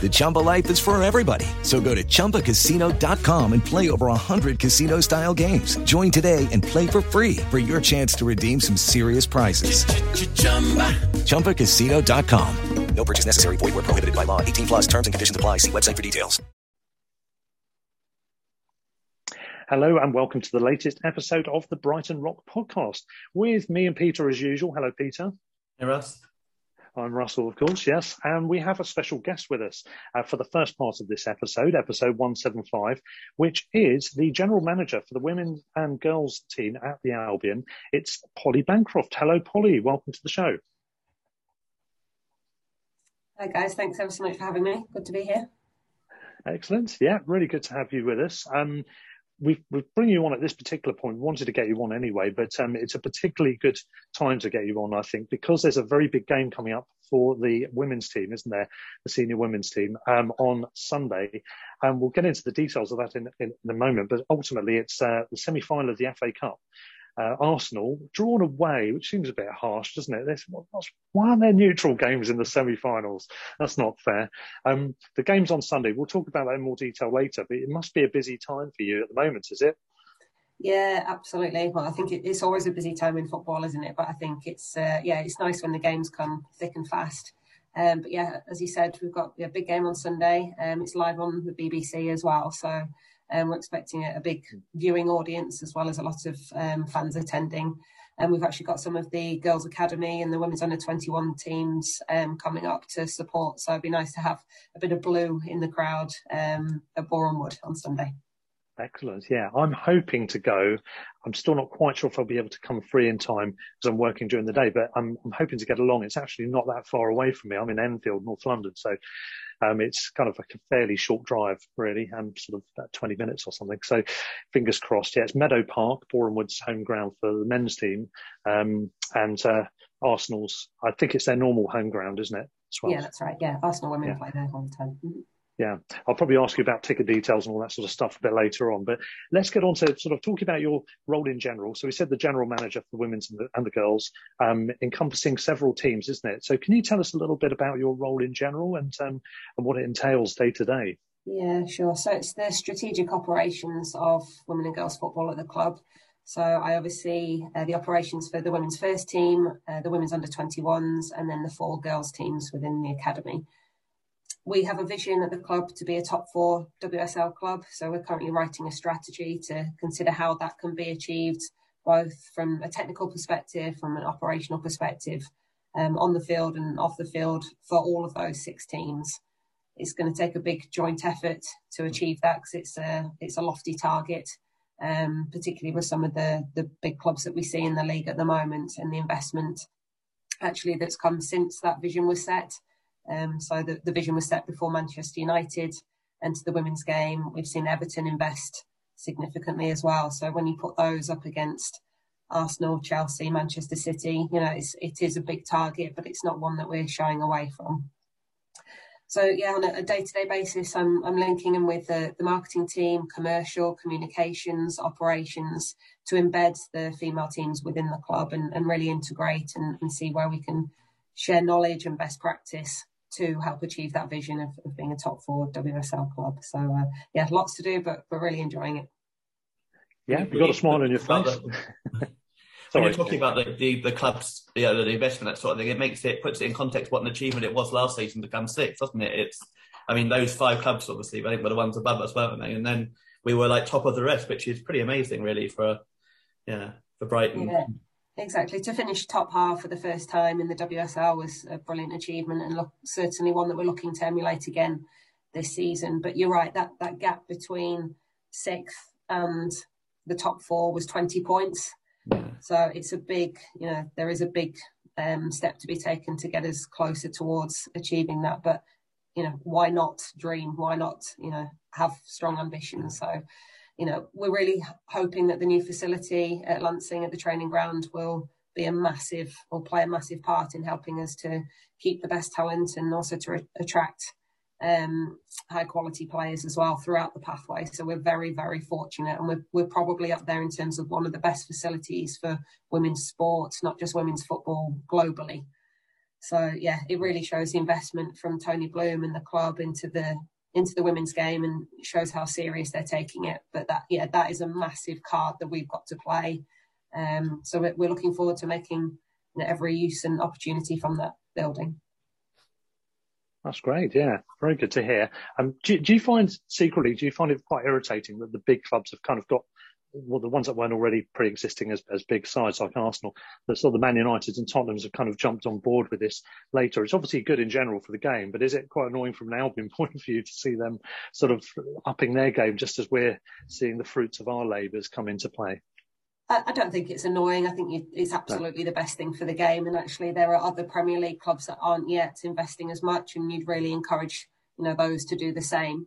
The Chumba life is for everybody. So go to ChumbaCasino.com and play over 100 casino style games. Join today and play for free for your chance to redeem some serious prizes. ChumbaCasino.com. No purchase necessary. Void where prohibited by law. 18 plus terms and conditions apply. See website for details. Hello and welcome to the latest episode of the Brighton Rock podcast with me and Peter as usual. Hello, Peter. Hey, Russ. I'm Russell, of course, yes. And we have a special guest with us uh, for the first part of this episode, episode 175, which is the general manager for the women and girls team at the Albion. It's Polly Bancroft. Hello, Polly. Welcome to the show. Hi, guys. Thanks ever so much for having me. Good to be here. Excellent. Yeah, really good to have you with us. Um, we we bring you on at this particular point. We wanted to get you on anyway, but um, it's a particularly good time to get you on, I think, because there's a very big game coming up for the women's team, isn't there? The senior women's team um, on Sunday, and we'll get into the details of that in, in, in a moment. But ultimately, it's uh, the semi-final of the FA Cup. Uh, Arsenal drawn away, which seems a bit harsh, doesn't it? There's, why are there neutral games in the semi-finals? That's not fair. Um, the game's on Sunday. We'll talk about that in more detail later, but it must be a busy time for you at the moment, is it? Yeah, absolutely. Well, I think it, it's always a busy time in football, isn't it? But I think it's uh, yeah, it's nice when the games come thick and fast. Um, but yeah, as you said, we've got a big game on Sunday. Um, it's live on the BBC as well, so um, we're expecting a, a, big viewing audience as well as a lot of um, fans attending. And we've actually got some of the Girls Academy and the Women's Under 21 teams um, coming up to support. So it'd be nice to have a bit of blue in the crowd um, at Boreham Wood on Sunday. Excellent. Yeah, I'm hoping to go. I'm still not quite sure if I'll be able to come free in time because I'm working during the day, but I'm, I'm hoping to get along. It's actually not that far away from me. I'm in Enfield, North London, so um, it's kind of like a fairly short drive, really, and um, sort of about 20 minutes or something. So fingers crossed. Yeah, it's Meadow Park, Boreham Wood's home ground for the men's team, um, and uh, Arsenal's. I think it's their normal home ground, isn't it? Well? Yeah, that's right. Yeah, Arsenal women yeah. play there all the time. Mm-hmm. Yeah, I'll probably ask you about ticket details and all that sort of stuff a bit later on. But let's get on to sort of talking about your role in general. So we said the general manager for the women's and the, and the girls, um, encompassing several teams, isn't it? So can you tell us a little bit about your role in general and um, and what it entails day to day? Yeah, sure. So it's the strategic operations of women and girls football at the club. So I oversee uh, the operations for the women's first team, uh, the women's under 21s, and then the four girls teams within the academy we have a vision at the club to be a top four WSL club. So we're currently writing a strategy to consider how that can be achieved, both from a technical perspective, from an operational perspective, um, on the field and off the field for all of those six teams. It's going to take a big joint effort to achieve that because it's a it's a lofty target, um, particularly with some of the the big clubs that we see in the league at the moment and the investment actually that's come since that vision was set. Um, so the, the vision was set before Manchester United entered the women's game. We've seen Everton invest significantly as well. So when you put those up against Arsenal, Chelsea, Manchester City, you know, it's, it is a big target, but it's not one that we're shying away from. So yeah, on a day to day basis, I'm, I'm linking in with the, the marketing team, commercial, communications, operations to embed the female teams within the club and, and really integrate and, and see where we can share knowledge and best practice to help achieve that vision of, of being a top four WSL club. So uh, yeah, lots to do, but we're really enjoying it. Yeah, you've got a smile on your face. when you're talking about the, the, the club's you know, the investment, that sort of thing, it makes it puts it in context what an achievement it was last season to come sixth, doesn't it? It's, I mean, those five clubs obviously, I think were the ones above us, weren't they? And then we were like top of the rest, which is pretty amazing, really, for yeah, for Brighton. Yeah, exactly. To finish top half for the first time in the WSL was a brilliant achievement, and look, certainly one that we're looking to emulate again this season. But you're right that that gap between sixth and the top four was 20 points. So it's a big, you know, there is a big um, step to be taken to get us closer towards achieving that. But you know, why not dream? Why not, you know, have strong ambitions? So, you know, we're really hoping that the new facility at Lancing at the training ground will be a massive or play a massive part in helping us to keep the best talent and also to re- attract um, high quality players as well throughout the pathway. So we're very, very fortunate, and we're we're probably up there in terms of one of the best facilities for women's sports, not just women's football globally. So yeah, it really shows the investment from Tony Bloom and the club into the into the women's game, and shows how serious they're taking it. But that yeah, that is a massive card that we've got to play. Um, so we're looking forward to making you know, every use and opportunity from that building. That's great. Yeah, very good to hear. Um, do, do, you find secretly, do you find it quite irritating that the big clubs have kind of got, well, the ones that weren't already pre-existing as, as big sides like Arsenal, the sort of the Man United and Tottenham's have kind of jumped on board with this later. It's obviously good in general for the game, but is it quite annoying from an Albion point of view to see them sort of upping their game just as we're seeing the fruits of our labours come into play? I don't think it's annoying. I think it's absolutely the best thing for the game. And actually, there are other Premier League clubs that aren't yet investing as much, and you'd really encourage you know those to do the same.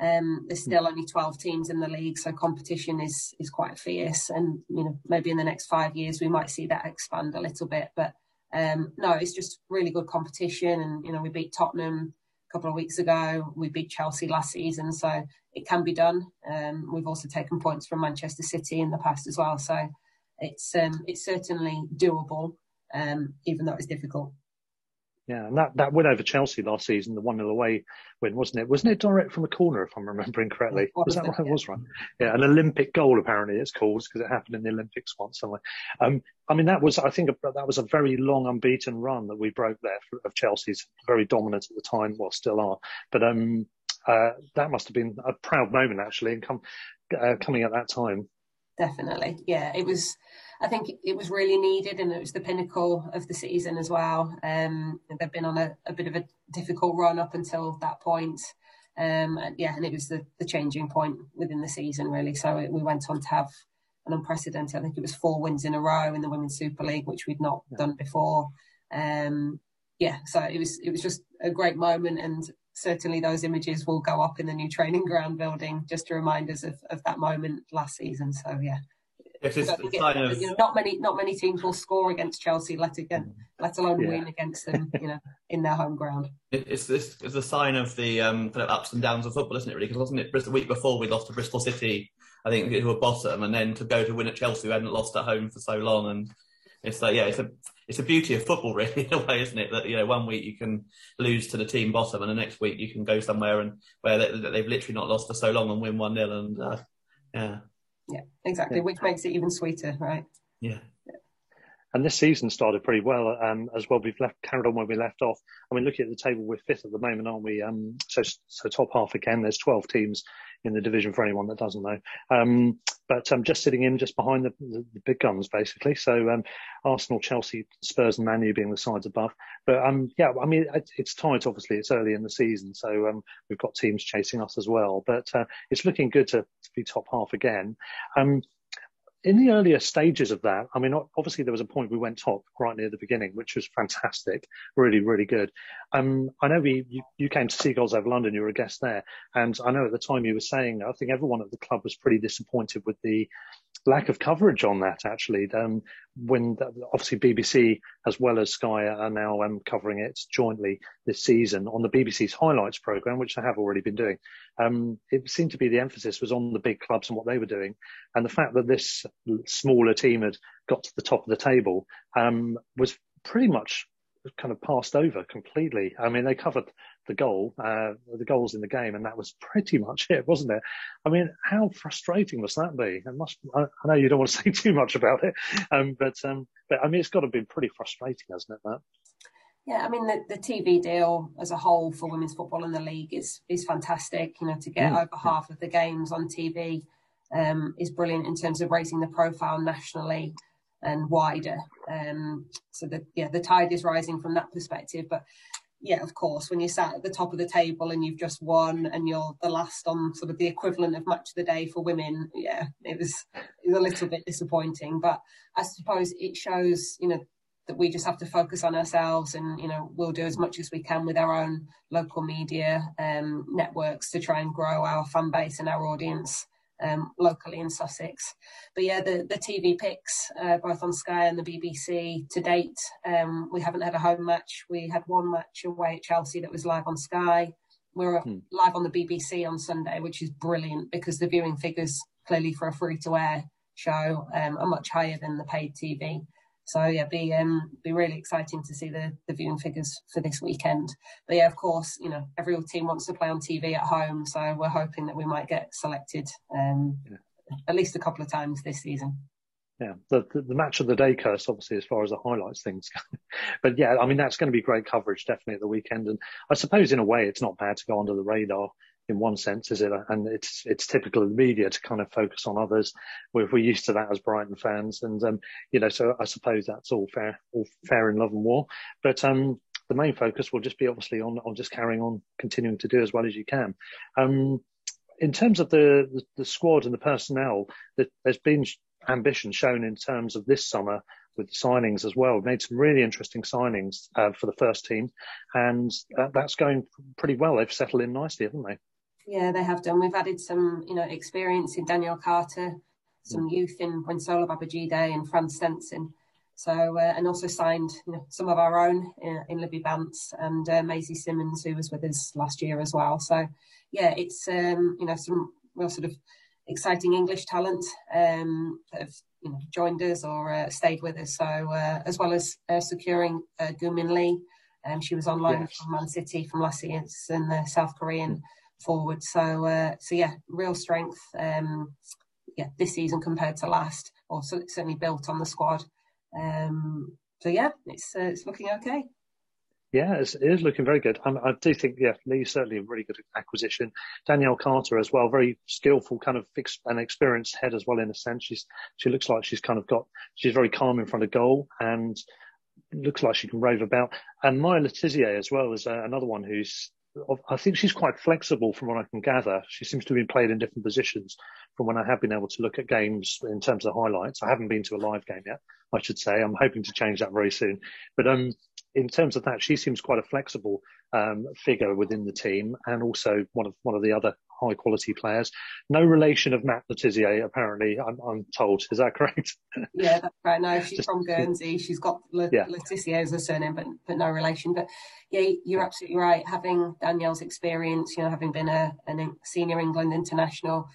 Um, there's still only 12 teams in the league, so competition is is quite fierce. And you know maybe in the next five years we might see that expand a little bit. But um, no, it's just really good competition. And you know we beat Tottenham a couple of weeks ago. We beat Chelsea last season, so it can be done. Um, we've also taken points from Manchester City in the past as well, so it's um, it's certainly doable, um, even though it's difficult. Yeah, and that, that win over Chelsea last season, the 1 0 away win, wasn't it? Wasn't it direct from a corner, if I'm remembering correctly? Was that right? It was right. Yeah, an Olympic goal, apparently it's called, because it happened in the Olympics once somewhere. Um, I mean, that was, I think, that was a very long, unbeaten run that we broke there for, of Chelsea's, very dominant at the time, well, still are. But um, uh, that must have been a proud moment, actually, and come, uh, coming at that time. Definitely. Yeah, it was I think it was really needed, and it was the pinnacle of the season as well. Um, they've been on a, a, bit of a difficult run up until that point. Um, and yeah, and it was the, the changing point within the season, really. So it, we went on to have an unprecedented, I think it was four wins in a row in the Women's Super League, which we'd not yeah. done before. Um, yeah, so it was it was just a great moment, and certainly those images will go up in the new training ground building just to remind us of, of that moment last season. So yeah, it's a sign of... you know, not many not many teams will score against Chelsea, let again, let alone yeah. win against them, you know, in their home ground. It's this is a sign of the um, kind of ups and downs of football, isn't it? Really, because wasn't it the week before we lost to Bristol City, I think who were bottom, and then to go to win at Chelsea, who hadn't lost at home for so long, and it's like yeah, it's a it's a beauty of football, really, in a way, isn't it? That you know, one week you can lose to the team bottom, and the next week you can go somewhere and where they, have literally not lost for so long and win one 0 and uh, yeah. Yeah, exactly, yeah. which makes it even sweeter, right? Yeah. And this season started pretty well um, as well. We've left carried on where we left off. I mean, looking at the table, we're fifth at the moment, aren't we? Um, so, so top half again. There's 12 teams in the division for anyone that doesn't know. Um, but um, just sitting in just behind the, the, the big guns, basically. So um, Arsenal, Chelsea, Spurs, and Manu being the sides above. But um, yeah, I mean, it, it's tight. Obviously, it's early in the season, so um, we've got teams chasing us as well. But uh, it's looking good to, to be top half again. Um, in the earlier stages of that, I mean, obviously there was a point we went top right near the beginning, which was fantastic, really, really good. Um, I know we, you, you, came to Seagulls over London, you were a guest there, and I know at the time you were saying, I think everyone at the club was pretty disappointed with the lack of coverage on that actually. Um, when obviously BBC as well as Sky are now um, covering it jointly this season on the BBC's highlights program, which they have already been doing. Um, it seemed to be the emphasis was on the big clubs and what they were doing, and the fact that this smaller team had got to the top of the table um, was pretty much kind of passed over completely. I mean, they covered the goal, uh, the goals in the game, and that was pretty much it, wasn't it? I mean, how frustrating must that be? It must. I, I know you don't want to say too much about it, um, but um, but I mean, it's got to be pretty frustrating, hasn't it? That. Yeah, I mean the, the TV deal as a whole for women's football in the league is is fantastic. You know, to get mm, over half of the games on TV um, is brilliant in terms of raising the profile nationally and wider. Um, so that yeah, the tide is rising from that perspective. But yeah, of course, when you're sat at the top of the table and you've just won and you're the last on sort of the equivalent of match of the day for women, yeah, it was it was a little bit disappointing. But I suppose it shows, you know, that we just have to focus on ourselves and you know we'll do as much as we can with our own local media um, networks to try and grow our fan base and our audience um, locally in Sussex. But yeah, the, the TV picks, uh, both on Sky and the BBC to date, um, we haven't had a home match. We had one match away at Chelsea that was live on Sky. We're hmm. live on the BBC on Sunday, which is brilliant because the viewing figures clearly for a free to air show um, are much higher than the paid TV. So yeah, be um, be really exciting to see the, the viewing figures for this weekend. But yeah, of course, you know every team wants to play on TV at home, so we're hoping that we might get selected um, yeah. at least a couple of times this season. Yeah, the, the, the match of the day curse, obviously, as far as the highlights things go. but yeah, I mean that's going to be great coverage definitely at the weekend, and I suppose in a way it's not bad to go under the radar in one sense, is it? And it's it's typical of the media to kind of focus on others. We're, we're used to that as Brighton fans, and um, you know, so I suppose that's all fair, all fair in love and war. But um, the main focus will just be obviously on on just carrying on, continuing to do as well as you can. Um, in terms of the, the, the squad and the personnel, that there's been ambition shown in terms of this summer with the signings as well. We've made some really interesting signings uh, for the first team, and uh, that's going pretty well. They've settled in nicely, haven't they? Yeah, they have done. We've added some, you know, experience in Danielle Carter, some youth in Rinsola Babajide and Fran Stenson. So, uh, and also signed, you know, some of our own in, in Libby Bance and uh, Maisie Symonds, who was with us last year as well. So, yeah, it's, um, you know, some real sort of exciting English talent um, that have, you know, joined us or uh, stayed with us. So, uh, as well as uh, securing uh, Geum-min Lee, um, she was on loan yes. from Man City from last season, the South Korean forward. So uh, so yeah, real strength. Um, yeah, this season compared to last, or certainly built on the squad. Um, so yeah, it's uh, it's looking okay. Yeah, it is looking very good. I, I do think, yeah, Lee's certainly a really good acquisition. Danielle Carter as well, very skillful, kind of fixed and experienced head as well in a sense. She's, she looks like she's kind of got, she's very calm in front of goal and looks like she can rave about. And Maya Le as well is uh, another one who's I think she's quite flexible from what I can gather. She seems to have been played in different positions from when I have been able to look at games in terms of highlights. I haven't been to a live game yet, I should say. I'm hoping to change that very soon. But um, in terms of that, she seems quite a flexible um, figure within the team and also one of one of the other high quality players. No relation of Matt Le Tissier, apparently, I'm, I'm told. Is that correct? Yeah, that's right. No, she's Just, from Guernsey. She's got Le, yeah. Le Tissier as a surname, but, but no relation. But yeah, you're absolutely right. Having Danielle's experience, you know, having been a, a senior England international,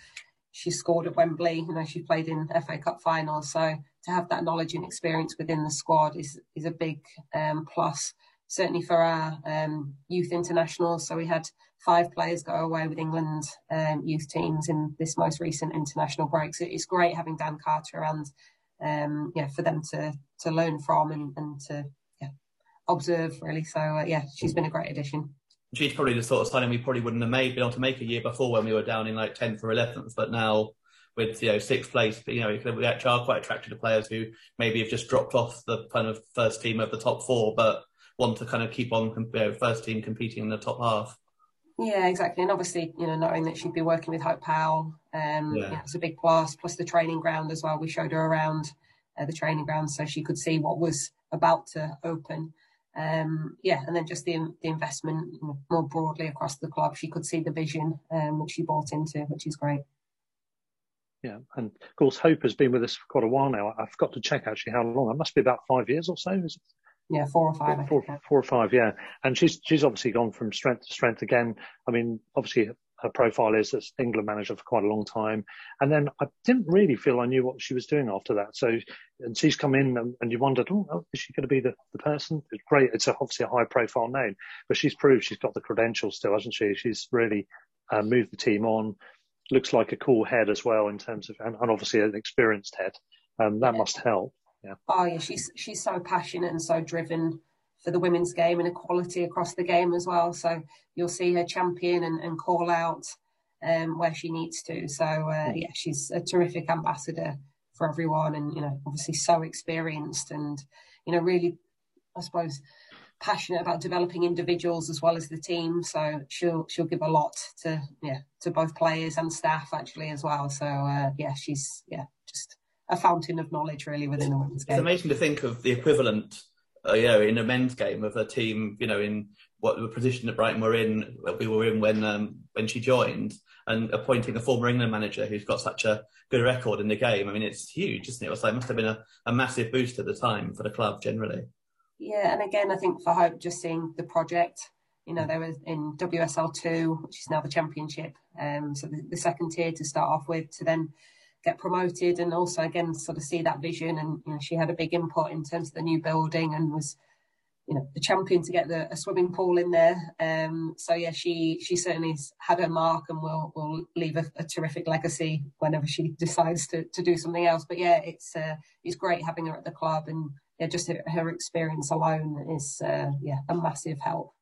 she scored at Wembley, you know, she played in FA Cup finals. So to have that knowledge and experience within the squad is, is a big um, plus certainly for our um, youth internationals. So we had five players go away with England um, youth teams in this most recent international break. So it's great having Dan Carter around, um, yeah, for them to to learn from and, and to yeah, observe really. So uh, yeah, she's been a great addition. She's probably the sort of signing we probably wouldn't have made, been able to make a year before when we were down in like 10th or 11th, but now with you know sixth place, you know we actually are quite attracted to players who maybe have just dropped off the kind of first team of the top four, but want to kind of keep on you know, first team competing in the top half. Yeah, exactly. And obviously, you know, knowing that she'd be working with Hope Powell, um, yeah. it's a big plus. Plus the training ground as well. We showed her around uh, the training ground so she could see what was about to open. Um, yeah, and then just the the investment more broadly across the club. She could see the vision um, which she bought into, which is great. Yeah, and of course Hope has been with us for quite a while now. I've got to check actually how long. It must be about five years or so. Is it? Yeah, four or five. Four, four or five, yeah. And she's she's obviously gone from strength to strength again. I mean, obviously her profile is as England manager for quite a long time. And then I didn't really feel I knew what she was doing after that. So, and she's come in and, and you wondered, oh, oh, is she going to be the, the person? It's great. It's a, obviously a high profile name, but she's proved she's got the credentials still, hasn't she? She's really uh, moved the team on. Looks like a cool head as well in terms of, and, and obviously an experienced head. Um, that yeah. must help. Yeah. Oh yeah, she's she's so passionate and so driven for the women's game and equality across the game as well. So you'll see her champion and, and call out um, where she needs to. So uh, yeah, she's a terrific ambassador for everyone, and you know, obviously so experienced and you know, really, I suppose, passionate about developing individuals as well as the team. So she'll she'll give a lot to yeah to both players and staff actually as well. So uh, yeah, she's yeah just a fountain of knowledge really within the women's game. It's amazing to think of the equivalent uh, you know, in a men's game of a team, you know, in what the position that Brighton were in, we were in when um, when she joined, and appointing a former England manager who's got such a good record in the game. I mean, it's huge, isn't it? It was like must have been a, a massive boost at the time for the club generally. Yeah, and again, I think for Hope, just seeing the project, you know, they were in WSL two, which is now the Championship, um, so the, the second tier to start off with, to then get promoted and also again sort of see that vision and you know she had a big input in terms of the new building and was you know the champion to get the a swimming pool in there. Um, so yeah she she certainly had her mark and will will leave a, a, terrific legacy whenever she decides to, to do something else. But yeah it's uh, it's great having her at the club and yeah just her, her experience alone is uh, yeah a massive help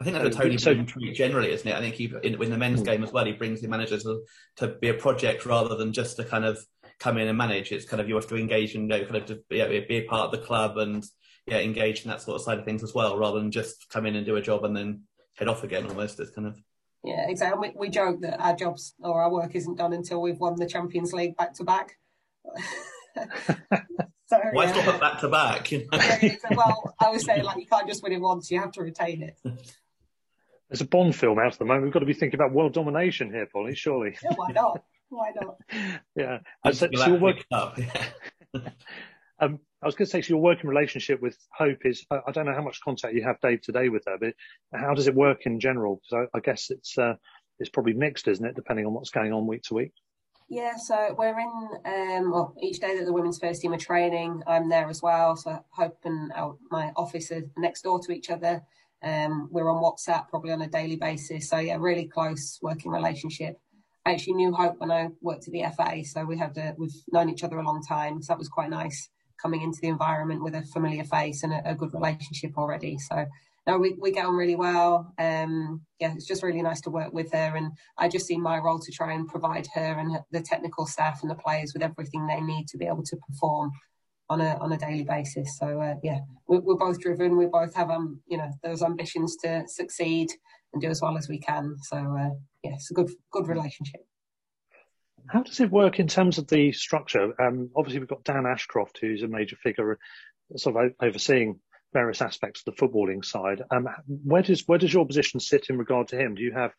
I think that's a Tony so, Bloom treat generally, isn't it? I think he, in, in the men's mm. game as well, he brings the managers to, to, be a project rather than just to kind of come in and manage. It's kind of you have to engage and you know, kind of to be, be a part of the club and yeah, engage in that sort of side of things as well, rather than just come in and do a job and then head off again. Almost, it's kind of yeah, exactly. We, we joke that our jobs or our work isn't done until we've won the Champions League back to back. So, Why yeah. stop at back to back? You know? yeah, well, I was saying like you can't just win it once; you have to retain it. There's a Bond film out at the moment. We've got to be thinking about world domination here, Polly. Surely. Yeah, why not? Why not? yeah. So, so your work, up. um, I was going to say, so your working relationship with Hope is, I, I, don't know how much contact you have day to day with her, but how does it work in general? Because I, I, guess it's, uh, it's probably mixed, isn't it, depending on what's going on week to week? Yeah, so we're in, um, well, each day that the women's first team are training, I'm there as well. So Hope and our, my office are next door to each other. Um, we're on WhatsApp probably on a daily basis. So yeah, really close working relationship. I actually knew Hope when I worked at the FA, so we had a, we've known each other a long time. So that was quite nice coming into the environment with a familiar face and a, a good relationship already. So no, we, we get on really well. Um, yeah, it's just really nice to work with her. And I just see my role to try and provide her and the technical staff and the players with everything they need to be able to perform on a on a daily basis. So uh, yeah, we're, we're, both driven. We both have um you know those ambitions to succeed and do as well as we can. So uh, yeah, it's a good good relationship. How does it work in terms of the structure? Um, obviously, we've got Dan Ashcroft, who's a major figure, sort of overseeing various aspects of the footballing side. Um, where does where does your position sit in regard to him? Do you have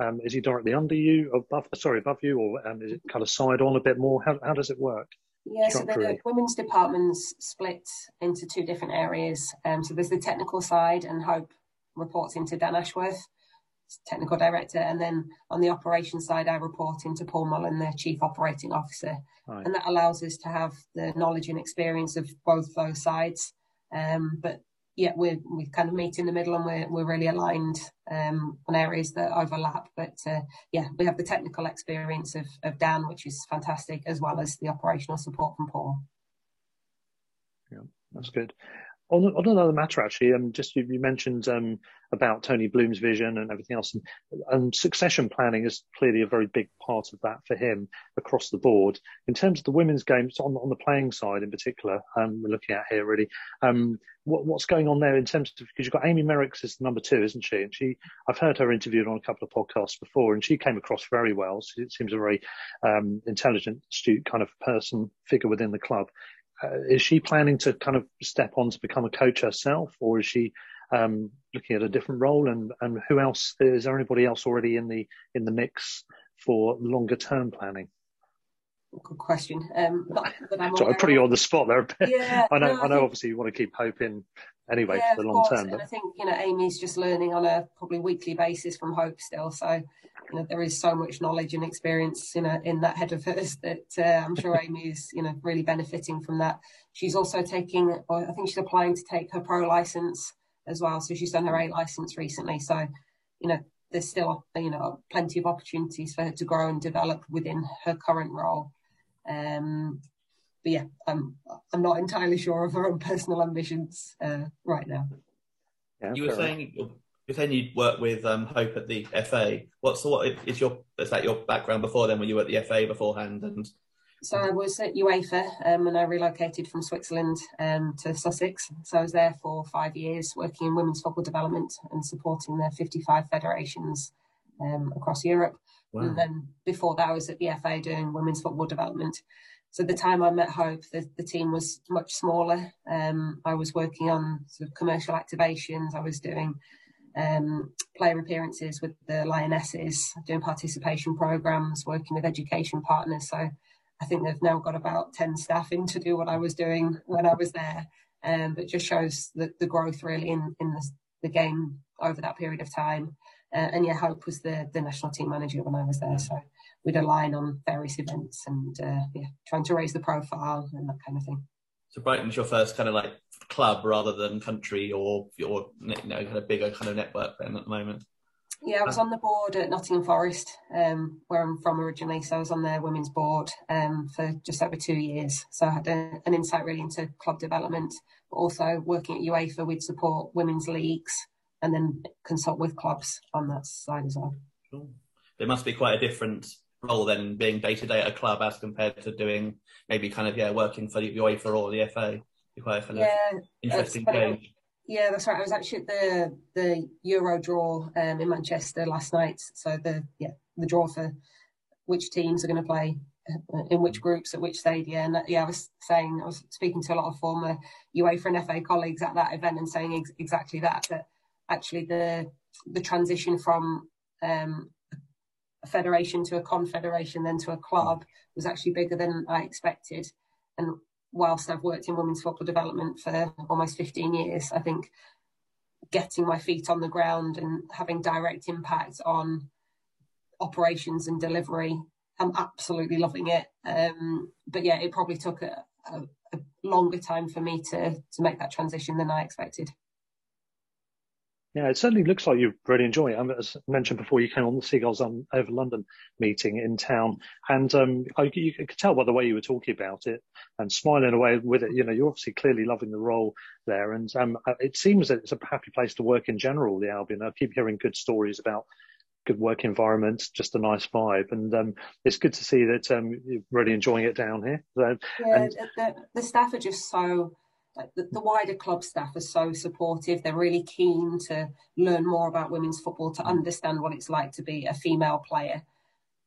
um, is he directly under you, above? Sorry, above you, or um, is it kind of side on a bit more? How how does it work? Yeah, so the women's department's split into two different areas. Um, so there's the technical side, and Hope reports into Dan Ashworth, technical director, and then on the operations side, I report into Paul Mullen, the chief operating officer, right. and that allows us to have the knowledge and experience of both those sides. Um, but yeah, we we kind of meet in the middle and we're we're really aligned um, on areas that overlap. But uh, yeah, we have the technical experience of of Dan, which is fantastic, as well as the operational support from Paul. Yeah, that's good. On, on another matter, actually, um, just you, you mentioned um, about Tony Bloom's vision and everything else, and, and, succession planning is clearly a very big part of that for him across the board. In terms of the women's games, on, on the playing side in particular, um, we're looking at here really. Um, what, what's going on there in terms of because you've got Amy Merricks as number two, isn't she? And she, I've heard her interviewed on a couple of podcasts before, and she came across very well. She seems a very um, intelligent, astute kind of person figure within the club uh, is she planning to kind of step on to become a coach herself, or is she um, looking at a different role? And, and who else is there? Anybody else already in the in the mix for longer term planning? good question. Um, I'm Sorry, I'm you on the spot there. Yeah, I know. no, I, I know. think- Obviously, you want to keep hope in anyway yeah, for the long course. term. And But I think you know Amy's just learning on a probably weekly basis from Hope still. So you know there is so much knowledge and experience you know in that head of hers that uh, I'm sure Amy is you know really benefiting from that. She's also taking, or I think she's applying to take her pro license as well. So she's done her A license recently. So you know there's still you know plenty of opportunities for her to grow and develop within her current role. Um, but yeah, I'm I'm not entirely sure of her own personal ambitions uh, right now. yeah, You were fair enough. saying saying you work with um, Hope at the FA. What's what is your is that your background before then? Were you were at the FA beforehand? And So I was at UEFA um, and I relocated from Switzerland um, to Sussex. So I was there for five years working in women's football development and supporting their 55 federations um, across Europe. And then before that, I was at the FA doing women's football development. So the time I met Hope, the, the team was much smaller. Um, I was working on sort of commercial activations. I was doing um, player appearances with the Lionesses, doing participation programs, working with education partners. So I think they've now got about 10 staff in to do what I was doing when I was there. Um, but just shows the, the growth really in, in the, the game over that period of time. Uh, and yeah, Hope was the, the national team manager when I was there. So we'd align on various events and uh, yeah, trying to raise the profile and that kind of thing. so Brighton's your first kind of like club rather than country or your you know kind of bigger kind of network then at the moment. Yeah, I was on the board at Nottingham Forest, um, where I'm from originally. So I was on their women's board um, for just over two years. So I had a, an insight really into club development, but also working at UEFA, we'd support women's leagues and then consult with clubs on that side as well. Sure. There must be quite a different role then being day to day at a club as compared to doing maybe kind of yeah working for the UEFA or the FA. Quite Yeah, interesting funny. Yeah, that's right. I was actually at the the Euro draw um, in Manchester last night. So the yeah the draw for which teams are going to play uh, in which groups at which stadium. And yeah, I was saying I was speaking to a lot of former UEFA and FA colleagues at that event and saying ex- exactly that. That actually the the transition from um, a federation to a confederation, then to a club, was actually bigger than I expected. And whilst I've worked in women's football development for almost 15 years, I think getting my feet on the ground and having direct impact on operations and delivery, I'm absolutely loving it. Um, but yeah, it probably took a, a, a longer time for me to to make that transition than I expected. Yeah, it certainly looks like you really enjoy it. Um, as mentioned before, you came on the Seagulls um, over London meeting in town, and um, I, you could tell by the way you were talking about it and smiling away with it. You know, you're obviously clearly loving the role there, and um, it seems that it's a happy place to work in general. The Albion. I keep hearing good stories about good work environment, just a nice vibe, and um, it's good to see that um, you're really enjoying it down here. So, Yeah, and the, the staff are just so, like the, the wider club staff are so supportive. They're really keen to learn more about women's football, to understand what it's like to be a female player.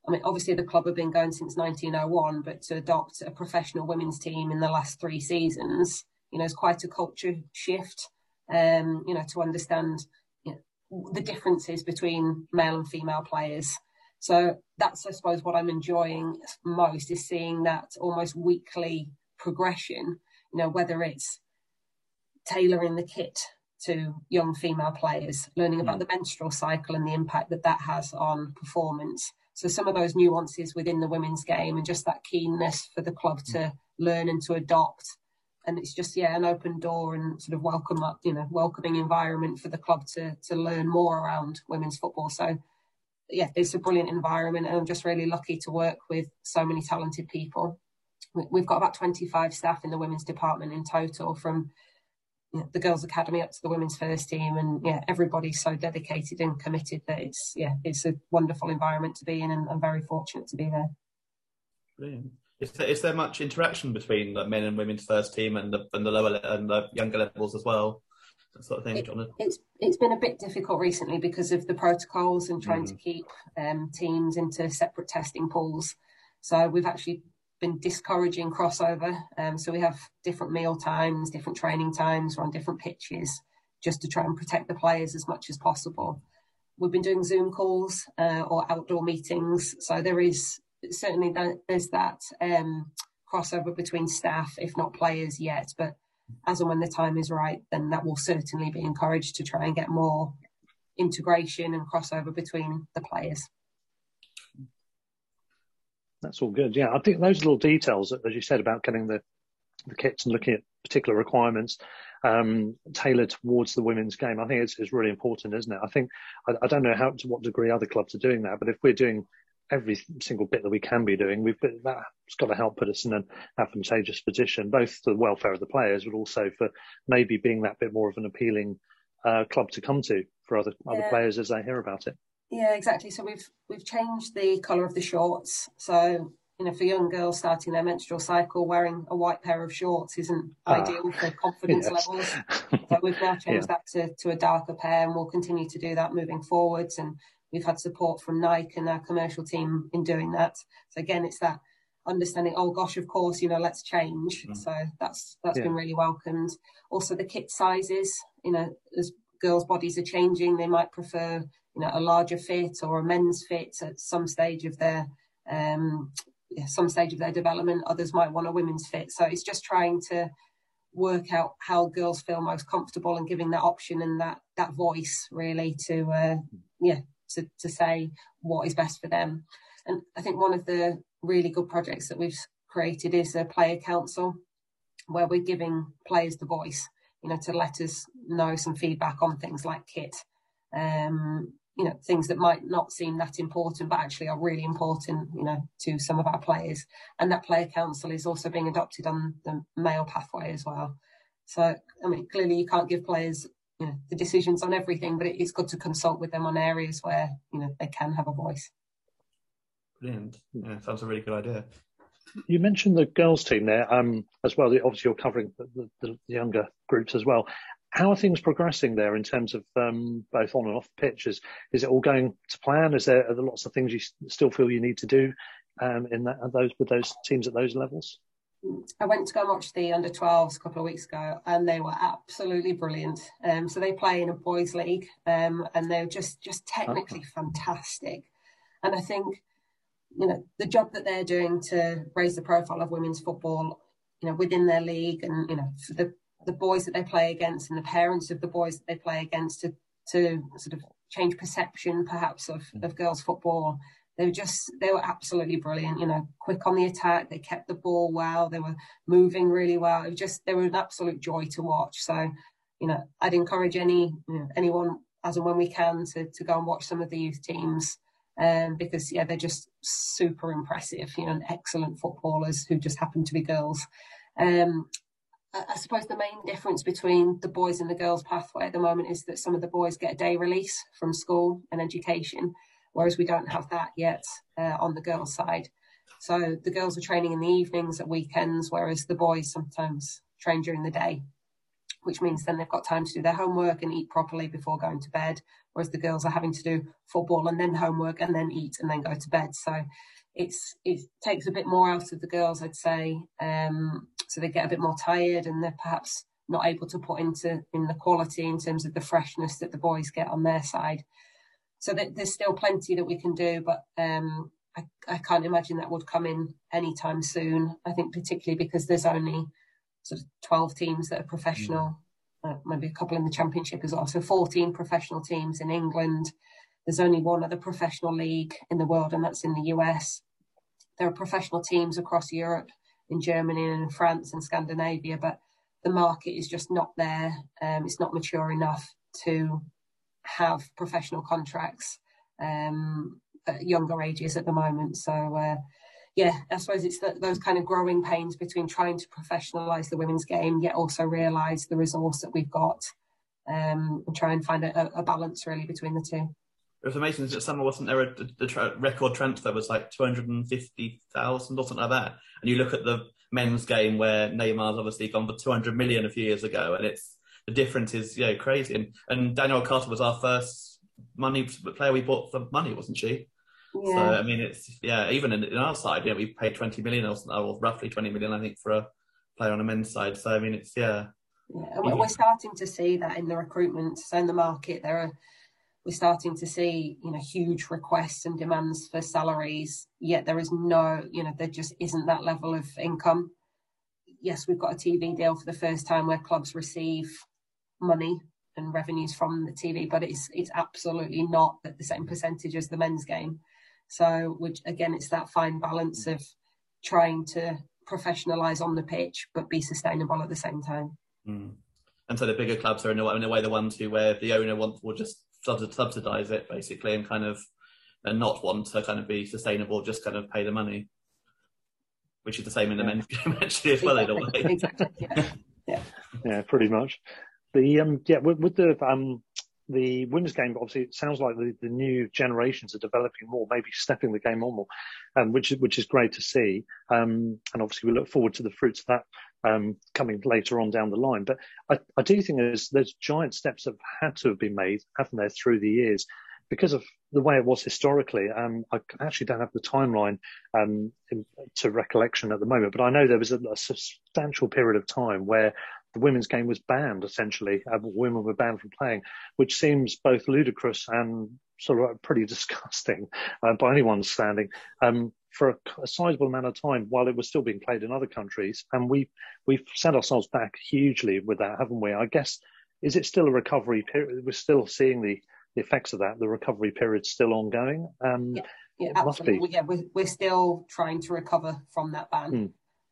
I mean, obviously the club have been going since 1901, but to adopt a professional women's team in the last three seasons, you know, is quite a culture shift. Um, you know, to understand you know, the differences between male and female players. So that's, I suppose, what I'm enjoying most is seeing that almost weekly progression. You know, whether it's tailoring the kit to young female players, learning about mm. the menstrual cycle and the impact that that has on performance. So some of those nuances within the women's game and just that keenness for the club to mm. learn and to adopt. And it's just yeah, an open door and sort of welcome up, you know, welcoming environment for the club to to learn more around women's football. So yeah, it's a brilliant environment, and I'm just really lucky to work with so many talented people. We- We've got about 25 staff in the women's department in total, from you know, the girls' academy up to the women's first team, and yeah, everybody's so dedicated and committed that it's yeah, it's a wonderful environment to be in, and I'm very fortunate to be there. Brilliant. Is there, is there much interaction between the men and women's first team and the and the lower and the younger levels as well? That sort of thing, John. It's it's been a bit difficult recently because of the protocols and trying to keep um, teams into separate testing pools. So we've actually been discouraging crossover. Um, so we have different meal times, different training times, we're on different pitches, just to try and protect the players as much as possible. We've been doing Zoom calls uh, or outdoor meetings, so there is certainly there's that um, crossover between staff, if not players yet. But as and when the time is right, then that will certainly be encouraged to try and get more integration and crossover between the players. That's all good. Yeah, I think those little details, as you said, about getting the the kits and looking at particular requirements um, tailored towards the women's game, I think it's, it's really important, isn't it? I think I, I, don't know how to what degree other clubs are doing that, but if we're doing every single bit that we can be doing, we've that's got to help put us in an advantageous position, both for the welfare of the players, but also for maybe being that bit more of an appealing uh, club to come to for other yeah. other players as they hear about it. Yeah, exactly. So we've we've changed the colour of the shorts. So you know, for young girls starting their menstrual cycle, wearing a white pair of shorts isn't ah, ideal for confidence yes. levels. So we've now changed yeah. that to, to a darker pair, and we'll continue to do that moving forwards. And we've had support from Nike and our commercial team in doing that. So again, it's that understanding. Oh gosh, of course, you know, let's change. Mm. So that's that's yeah. been really welcomed. Also, the kit sizes. You know, as girls' bodies are changing, they might prefer you know, a larger fit or a men's fit at some stage of their um, some stage of their development. Others might want a women's fit. So it's just trying to work out how girls feel most comfortable and giving that option and that that voice really to uh, yeah to to say what is best for them. And I think one of the really good projects that we've created is a player council where we're giving players the voice, you know, to let us know some feedback on things like kit. Um, you know things that might not seem that important but actually are really important you know to some of our players. And that player council is also being adopted on the male pathway as well. So i mean clearly you can't give players you know the decisions on everything but it's good to consult with them on areas where you know they can have a voice. Brilliant. Yeah sounds a really good idea. You mentioned the girls team there um, as well obviously you're covering the, the, the younger groups as well how are things progressing there in terms of um, both on and off pitches? Is it all going to plan? Is there, are there lots of things you still feel you need to do um, in that, those with those teams at those levels? I went to go and watch the under 12s a couple of weeks ago, and they were absolutely brilliant. Um, so they play in a boys' league, um, and they're just just technically fantastic. And I think you know the job that they're doing to raise the profile of women's football, you know, within their league, and you know, for the the boys that they play against and the parents of the boys that they play against to to sort of change perception perhaps of, mm. of girls football. They were just they were absolutely brilliant you know quick on the attack they kept the ball well they were moving really well. It was just they were an absolute joy to watch. So you know i'd encourage any you know, anyone as and when we can to, to go and watch some of the youth teams um, because yeah they're just super impressive you know excellent footballers who just happen to be girls. Um, I suppose the main difference between the boys and the girls pathway at the moment is that some of the boys get a day release from school and education, whereas we don't have that yet uh, on the girls' side. So the girls are training in the evenings at weekends, whereas the boys sometimes train during the day, which means then they've got time to do their homework and eat properly before going to bed, whereas the girls are having to do football and then homework and then eat and then go to bed. So it's it takes a bit more out of the girls, I'd say. Um, so they get a bit more tired and they're perhaps not able to put into in the quality in terms of the freshness that the boys get on their side. So that there's still plenty that we can do, but um, I, I can't imagine that would come in anytime soon. I think particularly because there's only sort of 12 teams that are professional, mm. uh, maybe a couple in the championship as well. So 14 professional teams in England. There's only one other professional league in the world, and that's in the US. There are professional teams across Europe in Germany and in France and Scandinavia, but the market is just not there. Um, it's not mature enough to have professional contracts um, at younger ages at the moment. So, uh, yeah, I suppose it's the, those kind of growing pains between trying to professionalise the women's game, yet also realise the resource that we've got um, and try and find a, a balance really between the two it was amazing that summer wasn't there a, the tra- record transfer was like 250,000 or something like that and you look at the men's game where Neymar's obviously gone for 200 million a few years ago and it's the difference is you know crazy and and Danielle Carter was our first money player we bought for money wasn't she yeah. so I mean it's yeah even in, in our side you know we paid 20 million or, or roughly 20 million I think for a player on a men's side so I mean it's yeah yeah, we're starting to see that in the recruitment. So in the market, there are we're starting to see, you know, huge requests and demands for salaries, yet there is no, you know, there just isn't that level of income. Yes, we've got a TV deal for the first time where clubs receive money and revenues from the TV, but it's it's absolutely not at the same percentage as the men's game. So, which again, it's that fine balance of trying to professionalise on the pitch but be sustainable at the same time. Mm. And so the bigger clubs are in a, in a way the ones who where the owner wants will just subsidise it basically and kind of and not want to kind of be sustainable, just kind of pay the money, which is the same in the yeah. men's game actually as well exactly. in a way. exactly. Yeah. yeah. Yeah. Pretty much. The um yeah with, with the um the women's game, obviously, it sounds like the, the new generations are developing more, maybe stepping the game on more, um, which is which is great to see. Um, and obviously, we look forward to the fruits of that um, coming later on down the line. But I, I do think there's there's giant steps that have had to have been made, haven't there, through the years, because of the way it was historically. Um, I actually don't have the timeline um, in, to recollection at the moment, but I know there was a, a substantial period of time where the women's game was banned essentially. Uh, women were banned from playing, which seems both ludicrous and sort of pretty disgusting uh, by anyone's standing. Um, for a, a sizable amount of time while it was still being played in other countries, and we we've set ourselves back hugely with that, haven't we? I guess is it still a recovery period? We're still seeing the, the effects of that. The recovery period's still ongoing. Um, yeah, yeah absolutely. Yeah, we're, we're still trying to recover from that ban. Mm.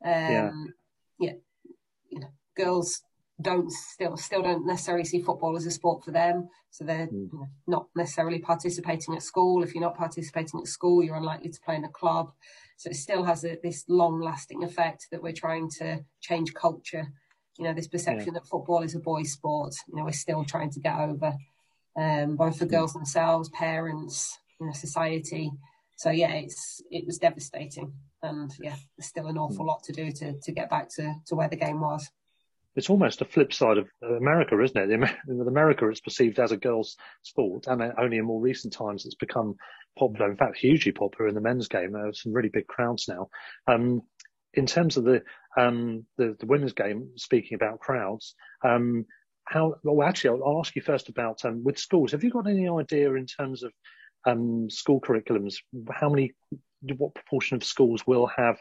Um, yeah. yeah, you know, girls don't still still don't necessarily see football as a sport for them. So they're mm. not necessarily participating at school. If you're not participating at school you're unlikely to play in a club. So it still has a, this long lasting effect that we're trying to change culture. You know this perception yeah. that football is a boys sport you know we're still trying to get over um, both for girls themselves parents you know society. So yeah it's it was devastating. And yeah there's still an awful mm. lot to do to to get back to to where the game was it's almost a flip side of America, isn't it? In America, it's perceived as a girls' sport, and only in more recent times it's become popular. In fact, hugely popular in the men's game. There are some really big crowds now. Um, in terms of the, um, the, the women's game, speaking about crowds, um, how? Well, actually, I'll, I'll, ask you first about um, with schools. Have you got any idea in terms of um, school curriculums? How many? What proportion of schools will have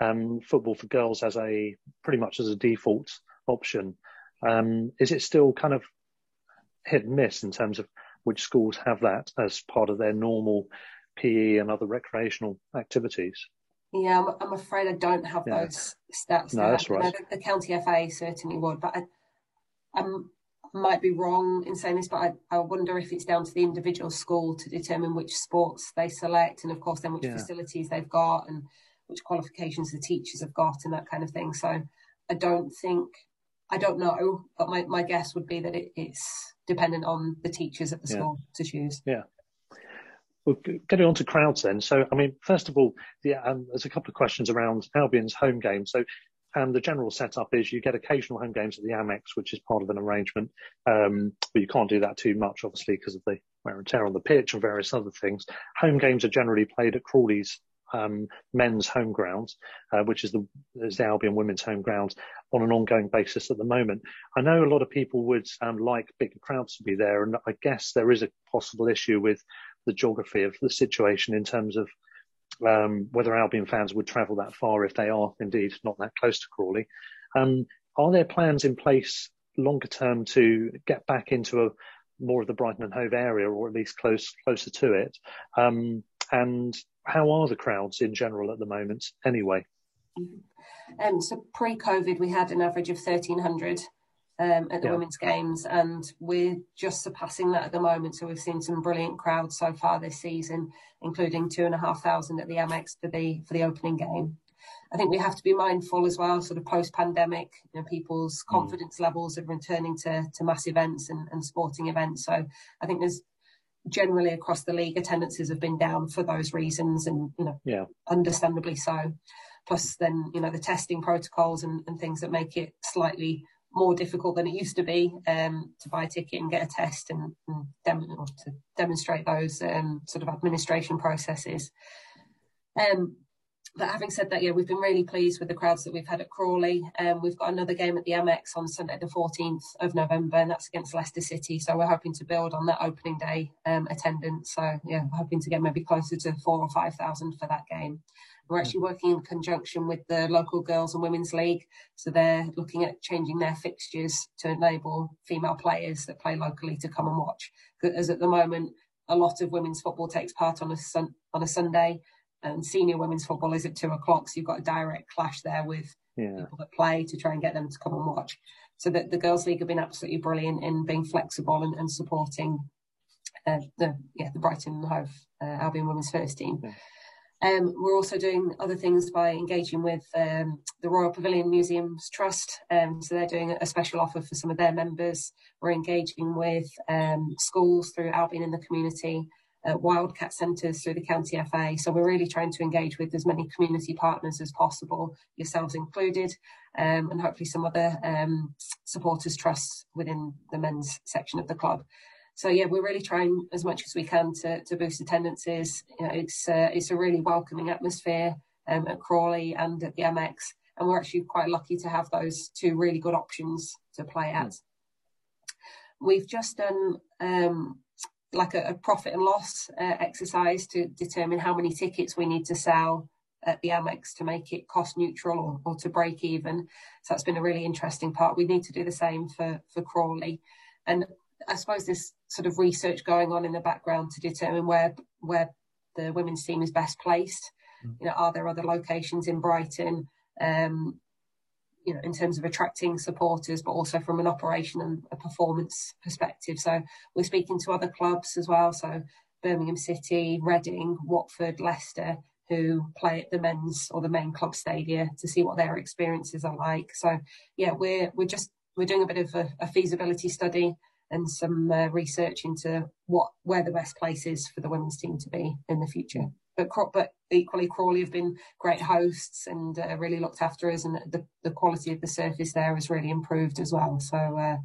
um, football for girls as a pretty much as a default option. Um, is it still kind of hit and miss in terms of which schools have that as part of their normal PE and other recreational activities? Yeah, I'm, I'm afraid I don't have yeah. those stats. No, that's right. the, the, county FA certainly would, but I, I might be wrong in saying this, but I, I, wonder if it's down to the individual school to determine which sports they select, and of course then which yeah. facilities they've got and which qualifications the teachers have got and that kind of thing. So I don't think I don't know, but my, my guess would be that it, it's dependent on the teachers at the yeah. school to choose. Yeah. Well, getting on to crowds then. So, I mean, first of all, the, um, there's a couple of questions around Albion's home game. So, and the general setup is you get occasional home games at the Amex, which is part of an arrangement. Um, but you can't do that too much, obviously, because of the wear and tear on the pitch and various other things. Home games are generally played at Crawley's um, men's home grounds, uh, which is the, is the Albion women's home grounds, on an ongoing basis at the moment. I know a lot of people would um, like bigger crowds to be there, and I guess there is a possible issue with the geography of the situation in terms of um, whether Albion fans would travel that far if they are indeed not that close to Crawley. Um, are there plans in place longer term to get back into a more of the Brighton and Hove area, or at least close closer to it? Um, and how are the crowds in general at the moment anyway? Um, so pre-COVID, we had an average of 1,300 um, at the yeah. women's games, and we're just surpassing that at the moment. So we've seen some brilliant crowds so far this season, including two and a half thousand at the Amex for the for the opening game. I think we have to be mindful as well, sort of post-pandemic, you know, people's mm. confidence levels of returning to to mass events and, and sporting events. So I think there's generally across the league, attendances have been down for those reasons, and you know, yeah. understandably so. Plus, then you know the testing protocols and, and things that make it slightly more difficult than it used to be um, to buy a ticket and get a test and, and dem- to demonstrate those um, sort of administration processes. Um, but having said that, yeah, we've been really pleased with the crowds that we've had at Crawley. Um, we've got another game at the Amex on Sunday, the 14th of November, and that's against Leicester City. So we're hoping to build on that opening day um, attendance. So yeah, we're hoping to get maybe closer to four or five thousand for that game. We're actually working in conjunction with the local girls and women's league, so they're looking at changing their fixtures to enable female players that play locally to come and watch. As at the moment, a lot of women's football takes part on a sun, on a Sunday and senior women's football is at two o'clock. So you've got a direct clash there with yeah. people that play to try and get them to come and watch. So that the girls' league have been absolutely brilliant in being flexible and, and supporting uh, the yeah the Brighton and Hove uh, Albion women's first team. Yeah. Um, we're also doing other things by engaging with um, the Royal Pavilion Museums Trust. Um, so they're doing a special offer for some of their members. We're engaging with um, schools through Albion in the community uh, wildcat centres through the county FA. So we're really trying to engage with as many community partners as possible, yourselves included, um, and hopefully some other um, supporters trusts within the men's section of the club. So yeah, we're really trying as much as we can to, to boost attendances. You know, it's uh, it's a really welcoming atmosphere um, at Crawley and at the Amex, and we're actually quite lucky to have those two really good options to play at. We've just done um, like a, a profit and loss uh, exercise to determine how many tickets we need to sell at the Amex to make it cost neutral or, or, to break even. So that's been a really interesting part. We need to do the same for, for Crawley. And I suppose there's sort of research going on in the background to determine where where the women's team is best placed. Mm. You know, are there other locations in Brighton? Um, you know, in terms of attracting supporters, but also from an operation and a performance perspective. So we're speaking to other clubs as well. So Birmingham City, Reading, Watford, Leicester, who play at the men's or the main club stadia to see what their experiences are like. So yeah, we're we're just we're doing a bit of a, a feasibility study and some uh, research into what where the best place is for the women's team to be in the future but but equally Crawley have been great hosts and uh, really looked after us, and the the quality of the surface there has really improved as well. So uh,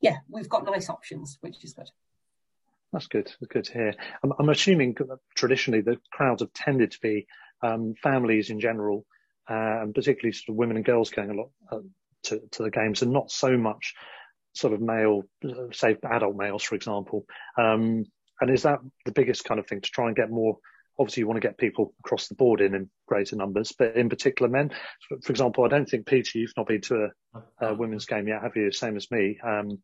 yeah, we've got nice options, which is good. That's good. Good to hear. I'm, I'm assuming traditionally the crowds have tended to be um, families in general, uh, and particularly sort of women and girls going a lot uh, to, to the games, and not so much sort of male, uh, say adult males, for example. Um, and is that the biggest kind of thing to try and get more obviously you want to get people across the board in in greater numbers, but in particular men. For, example, I don't think Peter, you've not been to a, a women's game yet, have you? Same as me. Um,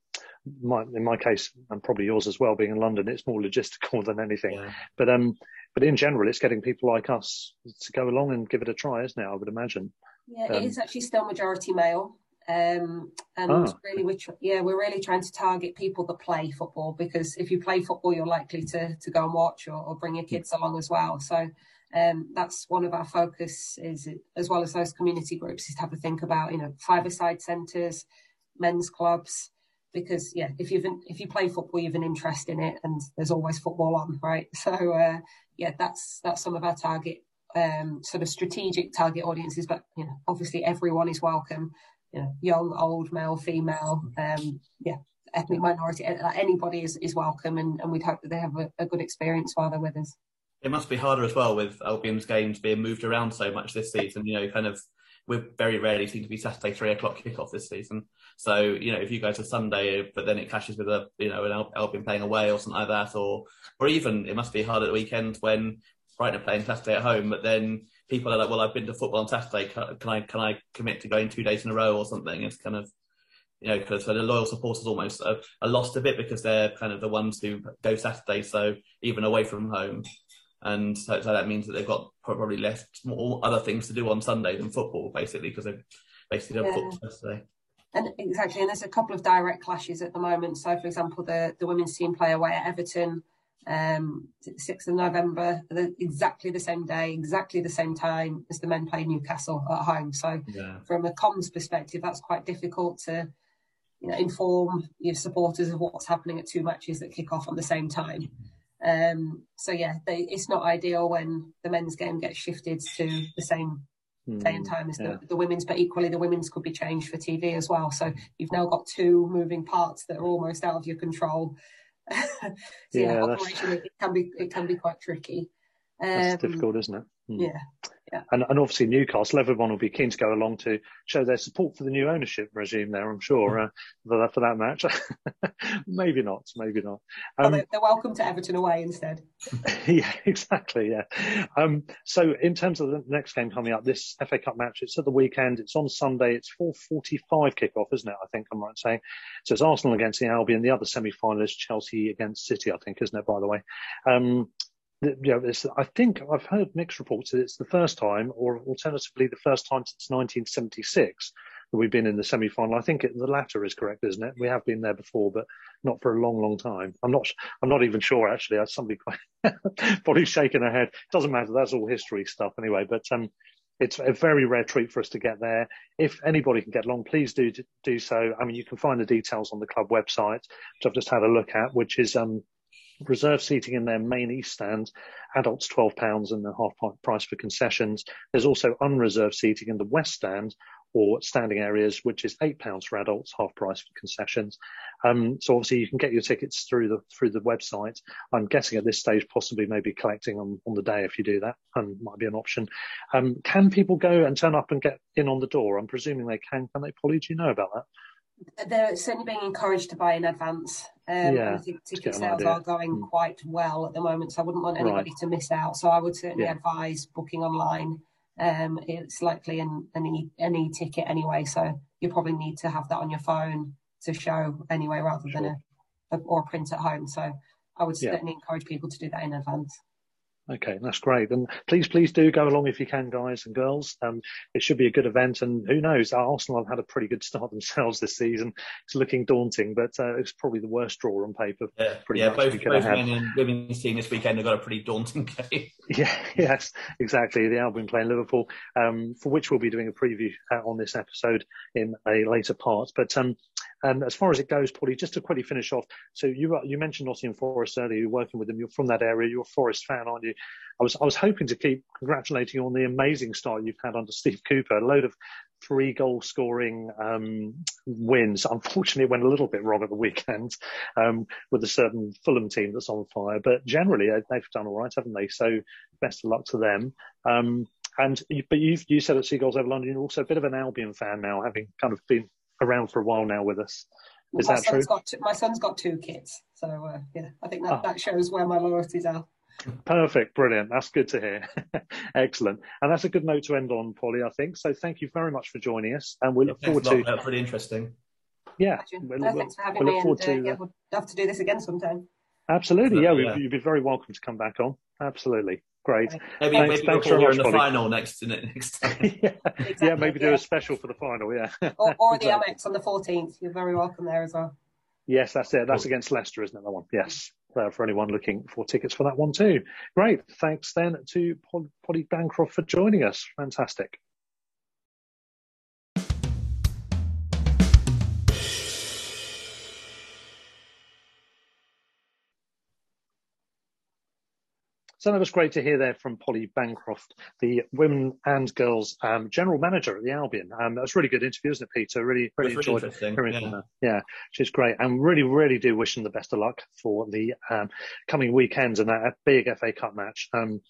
my, in my case, and probably yours as well, being in London, it's more logistical than anything. Yeah. But um, but in general, it's getting people like us to go along and give it a try, isn't it? I would imagine. Yeah, um, it is actually still majority male. Um, and oh. really, we're tr- yeah, we're really trying to target people that play football because if you play football, you're likely to to go and watch or, or bring your kids along as well. So um, that's one of our focus is as well as those community groups is to have a think about you know five-a-side centres, men's clubs, because yeah, if you've if you play football, you've an interest in it, and there's always football on, right? So uh, yeah, that's that's some of our target um, sort of strategic target audiences, but you know, obviously everyone is welcome you know, young, old, male, female, um, yeah, ethnic minority, anybody is, is welcome, and, and we'd hope that they have a, a good experience while they're with us. It must be harder as well with Albion's games being moved around so much this season. You know, kind of we very rarely seem to be Saturday three o'clock kickoff this season. So you know, if you go to Sunday, but then it clashes with a you know an Albion playing away or something like that, or or even it must be hard at the weekend when Brighton are playing Saturday at home, but then people are like, well, I've been to football on Saturday. Can, can I can I commit to going two days in a row or something? It's kind of you know, because so the loyal supporters almost are, are, lost a bit because they're kind of the ones who go Saturday, so even away from home, and so, so that means that they've got probably less more other things to do on Sunday than football, basically, because they've basically done yeah. football Saturday. And exactly, and there's a couple of direct clashes at the moment. So, for example, the the women's team play away at Everton um, 6th of November, exactly the same day, exactly the same time as the men play Newcastle at home. So, yeah. from a comms perspective, that's quite difficult to you know, inform your supporters of what's happening at two matches that kick off on the same time. Um, so, yeah, they, it's not ideal when the men's game gets shifted to the same day and hmm, time as yeah. the, the, women's, but equally the women's could be changed for TV as well. So, you've now got two moving parts that are almost out of your control so yeah, yeah operation it can be it can be quite tricky. Um, that's difficult, isn't it? Mm. Yeah. Yeah. And, and obviously Newcastle, everyone will be keen to go along to show their support for the new ownership regime there, I'm sure, uh, for, that, for that match. maybe not, maybe not. Um, they're, welcome to Everton away instead. yeah, exactly, yeah. Um, so in terms of the next game coming up, this FA Cup match, it's at the weekend, it's on Sunday, it's 4.45 kickoff, isn't it, I think I'm right saying. So it's Arsenal against the Albion, the other semi-finalist, Chelsea against City, I think, isn't it, by the way. Um, you know, I think I've heard mixed reports that it's the first time, or alternatively, the first time since 1976 that we've been in the semi-final. I think it, the latter is correct, isn't it? We have been there before, but not for a long, long time. I'm not. I'm not even sure actually. Somebody probably shaking her head. Doesn't matter. That's all history stuff anyway. But um, it's a very rare treat for us to get there. If anybody can get along, please do do so. I mean, you can find the details on the club website, which I've just had a look at, which is um, reserve seating in their main east stand, adults £12 and the half price for concessions. There's also unreserved seating in the west stand or standing areas, which is £8 for adults, half price for concessions. Um, so obviously you can get your tickets through the through the website. I'm guessing at this stage possibly maybe collecting on, on the day if you do that, and might be an option. Um, can people go and turn up and get in on the door? I'm presuming they can. Can they, Polly? Do you know about that? They're certainly being encouraged to buy in advance. Um, yeah, I think ticket sales are going mm. quite well at the moment, so I wouldn't want anybody right. to miss out. So I would certainly yeah. advise booking online. Um, it's likely an, an, e, an e-ticket anyway, so you probably need to have that on your phone to show anyway, rather sure. than a, a, or a print at home. So I would certainly yeah. encourage people to do that in advance. Okay, that's great. And please, please do go along if you can, guys and girls. Um, it should be a good event. And who knows, Arsenal have had a pretty good start themselves this season. It's looking daunting, but uh, it's probably the worst draw on paper. Yeah, yeah both, both men and women's team this weekend have got a pretty daunting game. yeah, yes, exactly. The Albion playing Liverpool, um, for which we'll be doing a preview uh, on this episode in a later part. But um, and as far as it goes, Polly, just to quickly finish off. So you you mentioned Nottingham Forest earlier. You're working with them. You're from that area. You're a Forest fan, aren't you? I was I was hoping to keep congratulating you on the amazing start you've had under Steve Cooper. A load of three goal scoring um, wins. Unfortunately, it went a little bit wrong at the weekend um, with a certain Fulham team that's on fire. But generally, they've done all right, haven't they? So best of luck to them. Um, and but you you said at Seagulls over London, you're also a bit of an Albion fan now, having kind of been around for a while now with us. Is my that true? Got two, my son's got two kids, so uh, yeah, I think that, oh. that shows where my loyalties are. Perfect, brilliant. That's good to hear. Excellent, and that's a good note to end on, Polly. I think so. Thank you very much for joining us, and we look forward to. That's pretty interesting. Yeah, we'll, no, thanks for having we'll me. And, uh, to, yeah, we'd love to do this again sometime. Absolutely, yeah, yeah. You'd be very welcome to come back on. Absolutely. Great. Maybe, thanks, maybe thanks we'll in the final next, next time. yeah. Exactly, yeah, maybe do a special for the final, yeah. or, or the Amex on the 14th. You're very welcome there as well. Yes, that's it. That's against Leicester, isn't it, that one? Yes, uh, for anyone looking for tickets for that one too. Great. Thanks then to Polly Bancroft for joining us. Fantastic. So that was great to hear there from Polly Bancroft, the women and girls um, general manager at the Albion. Um, that was a really good interview, isn't it, Peter? Really, really enjoyed it. Hearing yeah. From her. yeah, she's great, and really, really do wish them the best of luck for the um, coming weekends and that big FA Cup match. Um,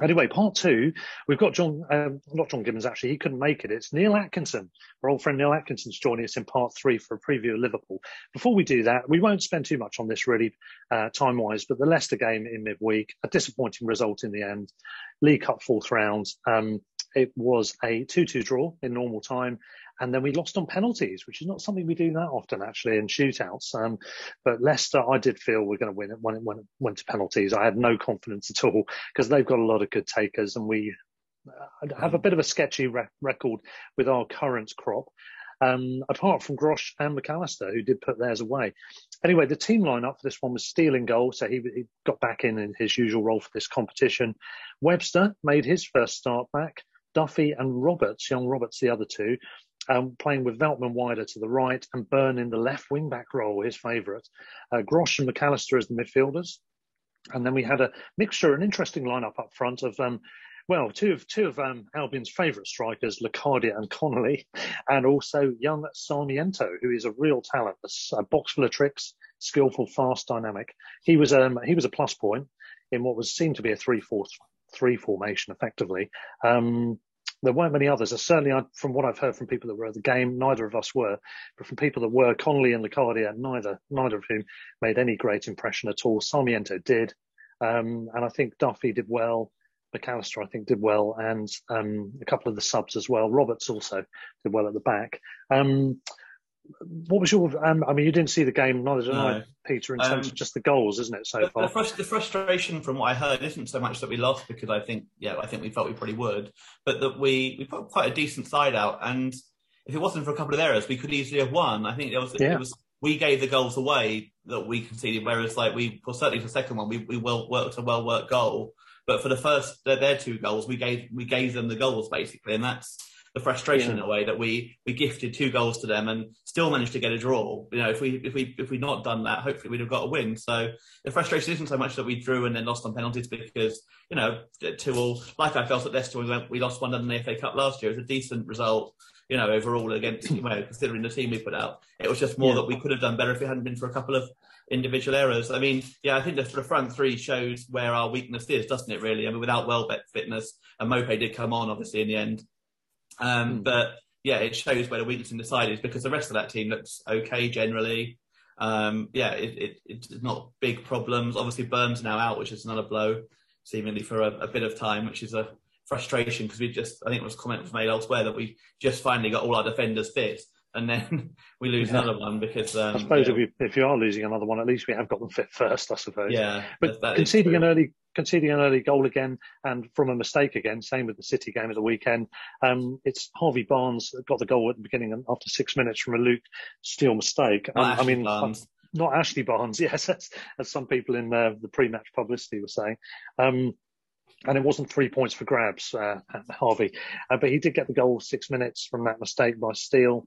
Anyway, part two, we've got John, um, not John Gibbons actually, he couldn't make it. It's Neil Atkinson, our old friend Neil Atkinson's joining us in part three for a preview of Liverpool. Before we do that, we won't spend too much on this really, uh, time wise, but the Leicester game in midweek, a disappointing result in the end. League Cup fourth round. Um, it was a 2-2 draw in normal time and then we lost on penalties, which is not something we do that often actually in shootouts. Um, but Leicester, I did feel we're going to win it when it went, went to penalties. I had no confidence at all because they've got a lot of good takers, and we uh, have a bit of a sketchy re- record with our current crop. Um, apart from Grosh and Mac Allister, who did put theirs away. Anyway, the team lineup for this one was Steele in goal, so he, he, got back in in his usual role for this competition. Webster made his first start back. Duffy and Roberts, young Roberts, the other two, um, playing with Veltman wider to the right and Burn in the left wing back role, his favourite. Uh, Grosh and Mac Allister as the midfielders. And then we had a mixture, an interesting lineup up front of, um, well, two of two of um, Albion's favourite strikers, Locadia and Connolly, and also young Sarmiento, who is a real talent, a, box full of tricks, skillful, fast, dynamic. He was um, he was a plus point in what was seen to be a 3-4 three formation effectively. Um, there weren't many others. Certainly, I, from what I've heard from people that were at the game, neither of us were. But from people that were, Connolly and Locadia, neither, neither of whom made any great impression at all. Sarmiento did, um, and I think Duffy did well. Mac Allister, I think, did well, and um, a couple of the subs as well. Roberts also did well at the back. Um, what was your? Um, I mean, you didn't see the game, neither did no. I, Peter. In terms of um, just the goals, isn't it so the, far? The, frust- the, frustration from what I heard isn't so much that we lost because I think, yeah, I think we felt we probably would, but that we we put quite a decent side out, and if it wasn't for a couple of errors, we could easily have won. I think it was yeah. it was we gave the goals away that we conceded, whereas like we, well, certainly for the second one, we we well worked a well worked goal, but for the first their two goals, we gave we gave them the goals basically, and that's the frustration yeah. in a way that we we gifted two goals to them and still managed to get a draw. You know, if we if we if we'd not done that, hopefully we'd have got a win. So the frustration isn't so much that we drew and then lost on penalties because you know two all. Like I felt at Leicester, we went we lost one in the FA Cup last year. It was a decent result. You know, overall against you know considering the team we put out, it was just more yeah. that we could have done better if it hadn't been for a couple of individual errors. I mean, yeah, I think the, the front three shows where our weakness is, doesn't it? Really, I mean, without Welbeck fitness, and Maupay did come on obviously in the end. Um, mm. But yeah, it shows where the weakness in the side is because the rest of that team looks okay generally. Um, yeah, it, it, it's not big problems. Obviously, Burns now out, which is another blow, seemingly for a, a bit of time, which is a frustration because we just, I think it was comment was made elsewhere that we just finally got all our defenders fit and then we lose yeah. another one because um, I suppose if you if you are losing another one, at least we have got them fit first, I suppose. Yeah, but conceding an early conceding an early goal again and from a mistake again, same with the City game of the weekend. Um, it's Harvey Barnes that got the goal at the beginning and after six minutes from a Luke Steele mistake. Um, I mean, Barnes. not Ashley Barnes, yes, as, as some people in uh, the pre-match publicity were saying. Um, and it wasn't three points for grabs, uh, Harvey, uh, but he did get the goal six minutes from that mistake by Steele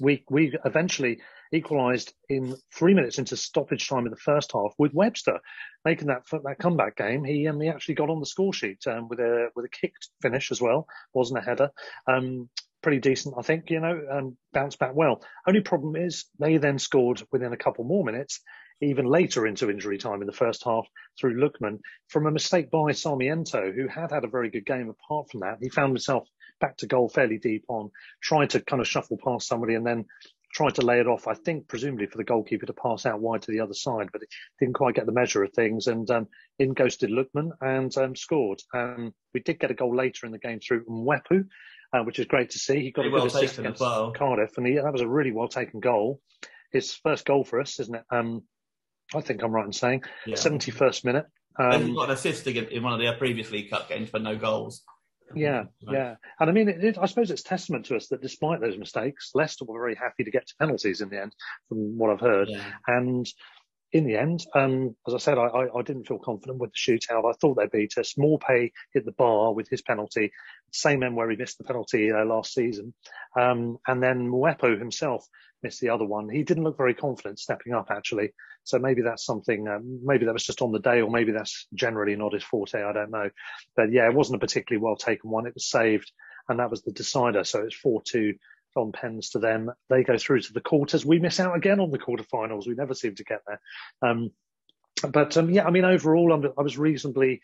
we we eventually equalised in three minutes into stoppage time in the first half with Webster making that that comeback game. He um, he actually got on the score sheet um, with a with a kicked finish as well. wasn't a header. Um, pretty decent, I think. You know, and bounced back well. Only problem is they then scored within a couple more minutes. Even later into injury time in the first half through Lookman from a mistake by Sarmiento, who had had a very good game apart from that. He found himself back to goal fairly deep on, trying to kind of shuffle past somebody and then tried to lay it off, I think, presumably for the goalkeeper to pass out wide to the other side, but it didn't quite get the measure of things. And um, in ghosted Lookman and um, scored. Um, we did get a goal later in the game through Mwepu, uh, which is great to see. He got a good well assist against well. Cardiff, and he, that was a really well taken goal. His first goal for us, isn't it? Um, I think I'm right in saying yeah. 71st minute. Um, he got an assist in one of their previous League Cup games, but no goals. Yeah, yeah. And I mean, it, it, I suppose it's testament to us that despite those mistakes, Leicester were very happy to get to penalties in the end, from what I've heard. Yeah. And in the end, um, as I said, I, I, I, didn't feel confident with the shootout. I thought they'd beat us. Maupay hit the bar with his penalty, same end where he missed the penalty uh, last season. Um, and then Mwepu himself missed the other one. He didn't look very confident stepping up actually. So maybe that's something, um, maybe that was just on the day or maybe that's generally not his forte. I don't know. But yeah, it wasn't a particularly well taken one. It was saved and that was the decider. So it's 4-2 on pens to them. They go through to the quarters. We miss out again on the quarterfinals. We never seem to get there. Um, but um, yeah, I mean, overall, I'm, i was reasonably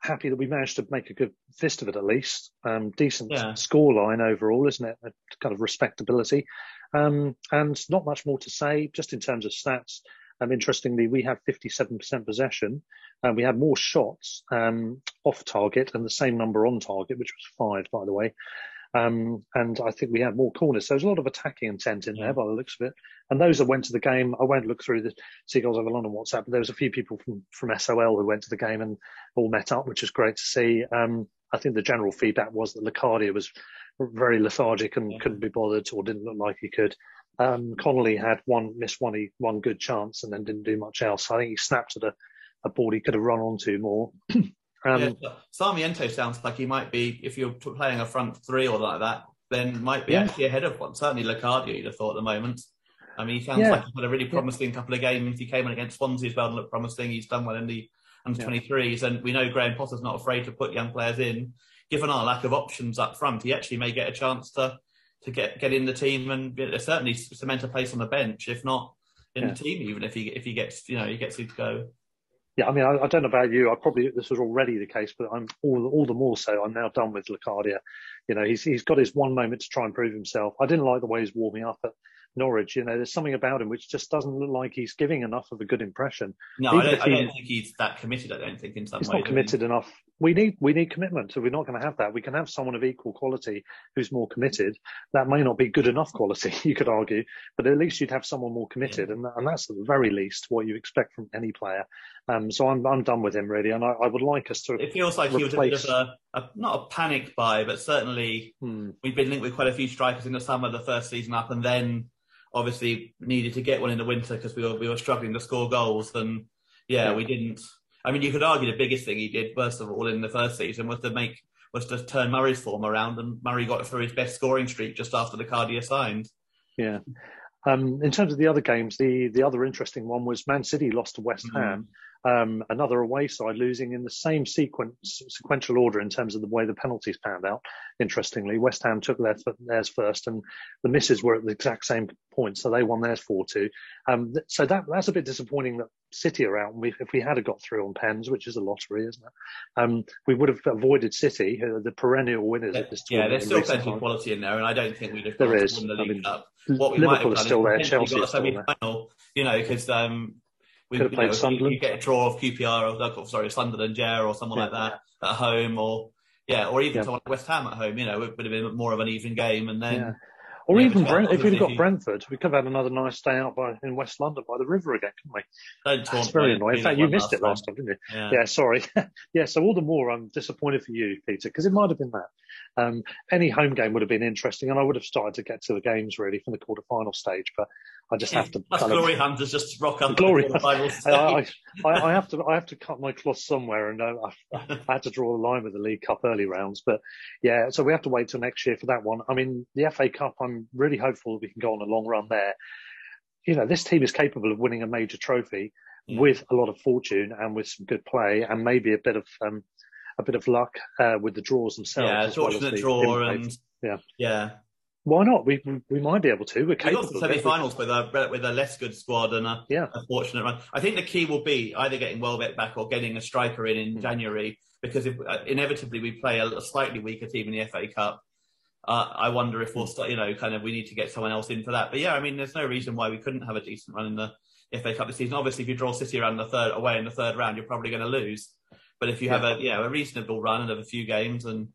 happy that we managed to make a good fist of it at least. Um, decent yeah. score line overall, isn't it? A kind of respectability. Um, and not much more to say, just in terms of stats. Um, interestingly, we had 57% possession and we had more shots um, off target and the same number on target, which was five, by the way. Um, and I think we had more corners. So there's a lot of attacking intent in there by the looks of it. And those that went to the game, I won't look through the Seagulls over London WhatsApp, but there was a few people from, from SOL who went to the game and all met up, which was great to see. Um, I think the general feedback was that Locadia was very lethargic and yeah. couldn't be bothered or didn't look like he could. Um, Connolly had one, missed one, he, one good chance and then didn't do much else. I think he snapped at a, a ball he could have run onto more. Um, yeah, Sarmiento sounds like he might be, if you're playing a front three or like that, then might be yeah. actually ahead of one. Certainly Locadia, you'd have thought at the moment. I mean, he sounds yeah. like he's had a really promising couple of games. He came in against Swansea as well and looked promising. He's done well in the under 23s. And we know Graham Potter's not afraid to put young players in. Given our lack of options up front, he actually may get a chance to to get get in the team and certainly cement a place on the bench, if not in the team, even if he if he gets you know he gets to go. Yeah, I mean, I, I, don't know about you. I probably this was already the case, but I'm all all the more so. I'm now done with Locadia. You know, he's he's got his one moment to try and prove himself. I didn't like the way he's warming up at Norwich. You know, there's something about him which just doesn't look like he's giving enough of a good impression. No, I don't, I don't, think he's that committed. I don't think in some he's way. not committed enough. We need we need commitment. So we're not going to have that. We can have someone of equal quality who's more committed. That may not be good enough quality, you could argue, but at least you'd have someone more committed, yeah. and and that's at the very least what you expect from any player. Um, so I'm I'm done with him really, and I, I would like us to. It feels like replace... he was a bit of a, a, not a panic buy, but certainly hmm. we've been linked with quite a few strikers in the summer, the first season up, and then obviously needed to get one in the winter because we were we were struggling to score goals. And yeah, yeah, we didn't. I mean, you could argue the biggest thing he did, first of all, in the first season was to make was to turn Murray's form around, and Murray got through his best scoring streak just after Locadia signed. Yeah. Um, in terms of the other games, the the other interesting one was Man City lost to West mm-hmm. Ham. Um, another away side losing in the same sequence, sequential order in terms of the way the penalties panned out. Interestingly, West Ham took their, theirs first, and the misses were at the exact same point, so they won theirs four two. Um, so that that's a bit disappointing that City are out. We, if we had got through on pens, which is a lottery, isn't it? Um, we would have avoided City, uh, the perennial winners yeah, at this tournament. Yeah, there's still plenty of quality in there, and I don't think we'd have there is. won the League I mean, Cup. What we Liverpool might have done is still there, Chelsea got a semi-final, you know, because um, we, Could have played know, Sunderland. You get a draw of QPR or sorry, Sunderland, Jar or someone Yeah. like that at home, or yeah, or even Yeah. someone like West Ham at home. You know, it would have been more of an even game, and then. Yeah. Or Yeah, even Brent, if we'd have got Brentford, we could have had another nice day out by in West London by the river again, couldn't we? Don't That's taunt very annoying. In fact, you missed it last time, didn't you? Yeah. Yeah, sorry. yeah, so all the more I'm disappointed for you, Peter, because it might have been that. Um, any home game would have been interesting, and I would have started to get to the games really from the quarter-final stage, but I just have to Us kind glory of. hunters just rock up. Glory. the I. I, I have to I have to cut my cloth somewhere, and uh, I, I had to draw a line with the League Cup early rounds. But yeah, so we have to wait till next year for that one. I mean, the FA Cup, I'm really hopeful that we can go on a long run there. You know, this team is capable of winning a major trophy with a lot of fortune and with some good play, and maybe a bit of um, a bit of luck uh, with the draws themselves. Yeah, as well the draw and yeah. yeah. Why not? We we, we might be able to. We're We capable. got to of it. semi-finals with a with a less good squad and a, Yeah. a fortunate run. I think the key will be either getting Welbeck back or getting a striker in in January because if, uh, inevitably we play a, slightly weaker team in the FA Cup. Uh, I wonder if we'll start, you know, kind of we need to get someone else in for that. But yeah, I mean, there's no reason why we couldn't have a decent run in the FA Cup this season. Obviously, if you draw City around the third away in the third round, you're probably going to lose. But if you have a yeah a reasonable run and have a few games and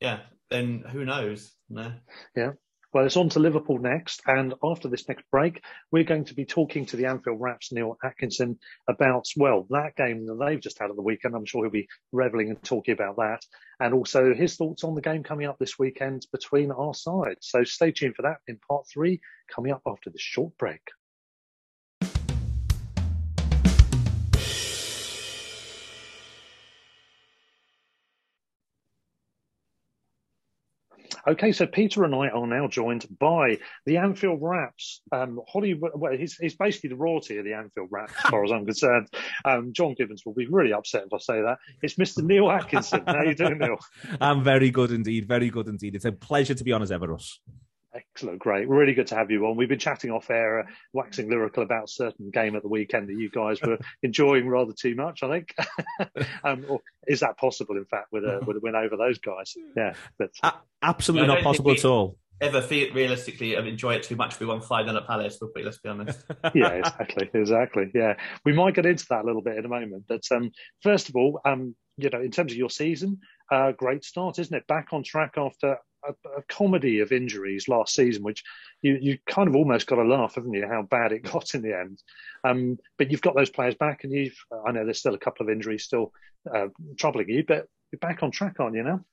yeah, then who knows? No. Yeah. Well, it's on to Liverpool next, and after this next break, we're going to be talking to the Anfield Wrap's Neil Atkinson about well that game that they've just had at the weekend. I'm sure he'll be reveling and talking about that, and also his thoughts on the game coming up this weekend between our sides. So stay tuned for that in part three, coming up after this short break. Okay, so Peter and I are now joined by the Anfield Wrap's. Um, Holly, well, he's, he's basically the royalty of the Anfield Wrap's, as far as I'm concerned. Um, John Gibbons will be really upset if I say that. It's Mr. Neil Atkinson. How you doing, Neil? I'm very good indeed. Very good indeed. It's a pleasure to be on as ever, Russ. Excellent, great. Really good to have you on. We've been chatting off air, uh, waxing lyrical about certain game at the weekend that you guys were enjoying rather too much, I think. um, or is that possible, in fact, with a, with a win over those guys? Yeah. But, Absolutely I not possible we at all. Ever feel realistically enjoy it too much if we won five nil at Palace? Would we? Let's be honest. yeah, exactly, exactly. Yeah, we might get into that a little bit in a moment. But um, first of all, um, you know, in terms of your season, uh, great start, isn't it? Back on track after a, a comedy of injuries last season, which you you kind of almost got to laugh, haven't you? How bad it got in the end. Um, but you've got those players back, and you've I know there's still a couple of injuries still uh, troubling you, but you're back on track, aren't you now?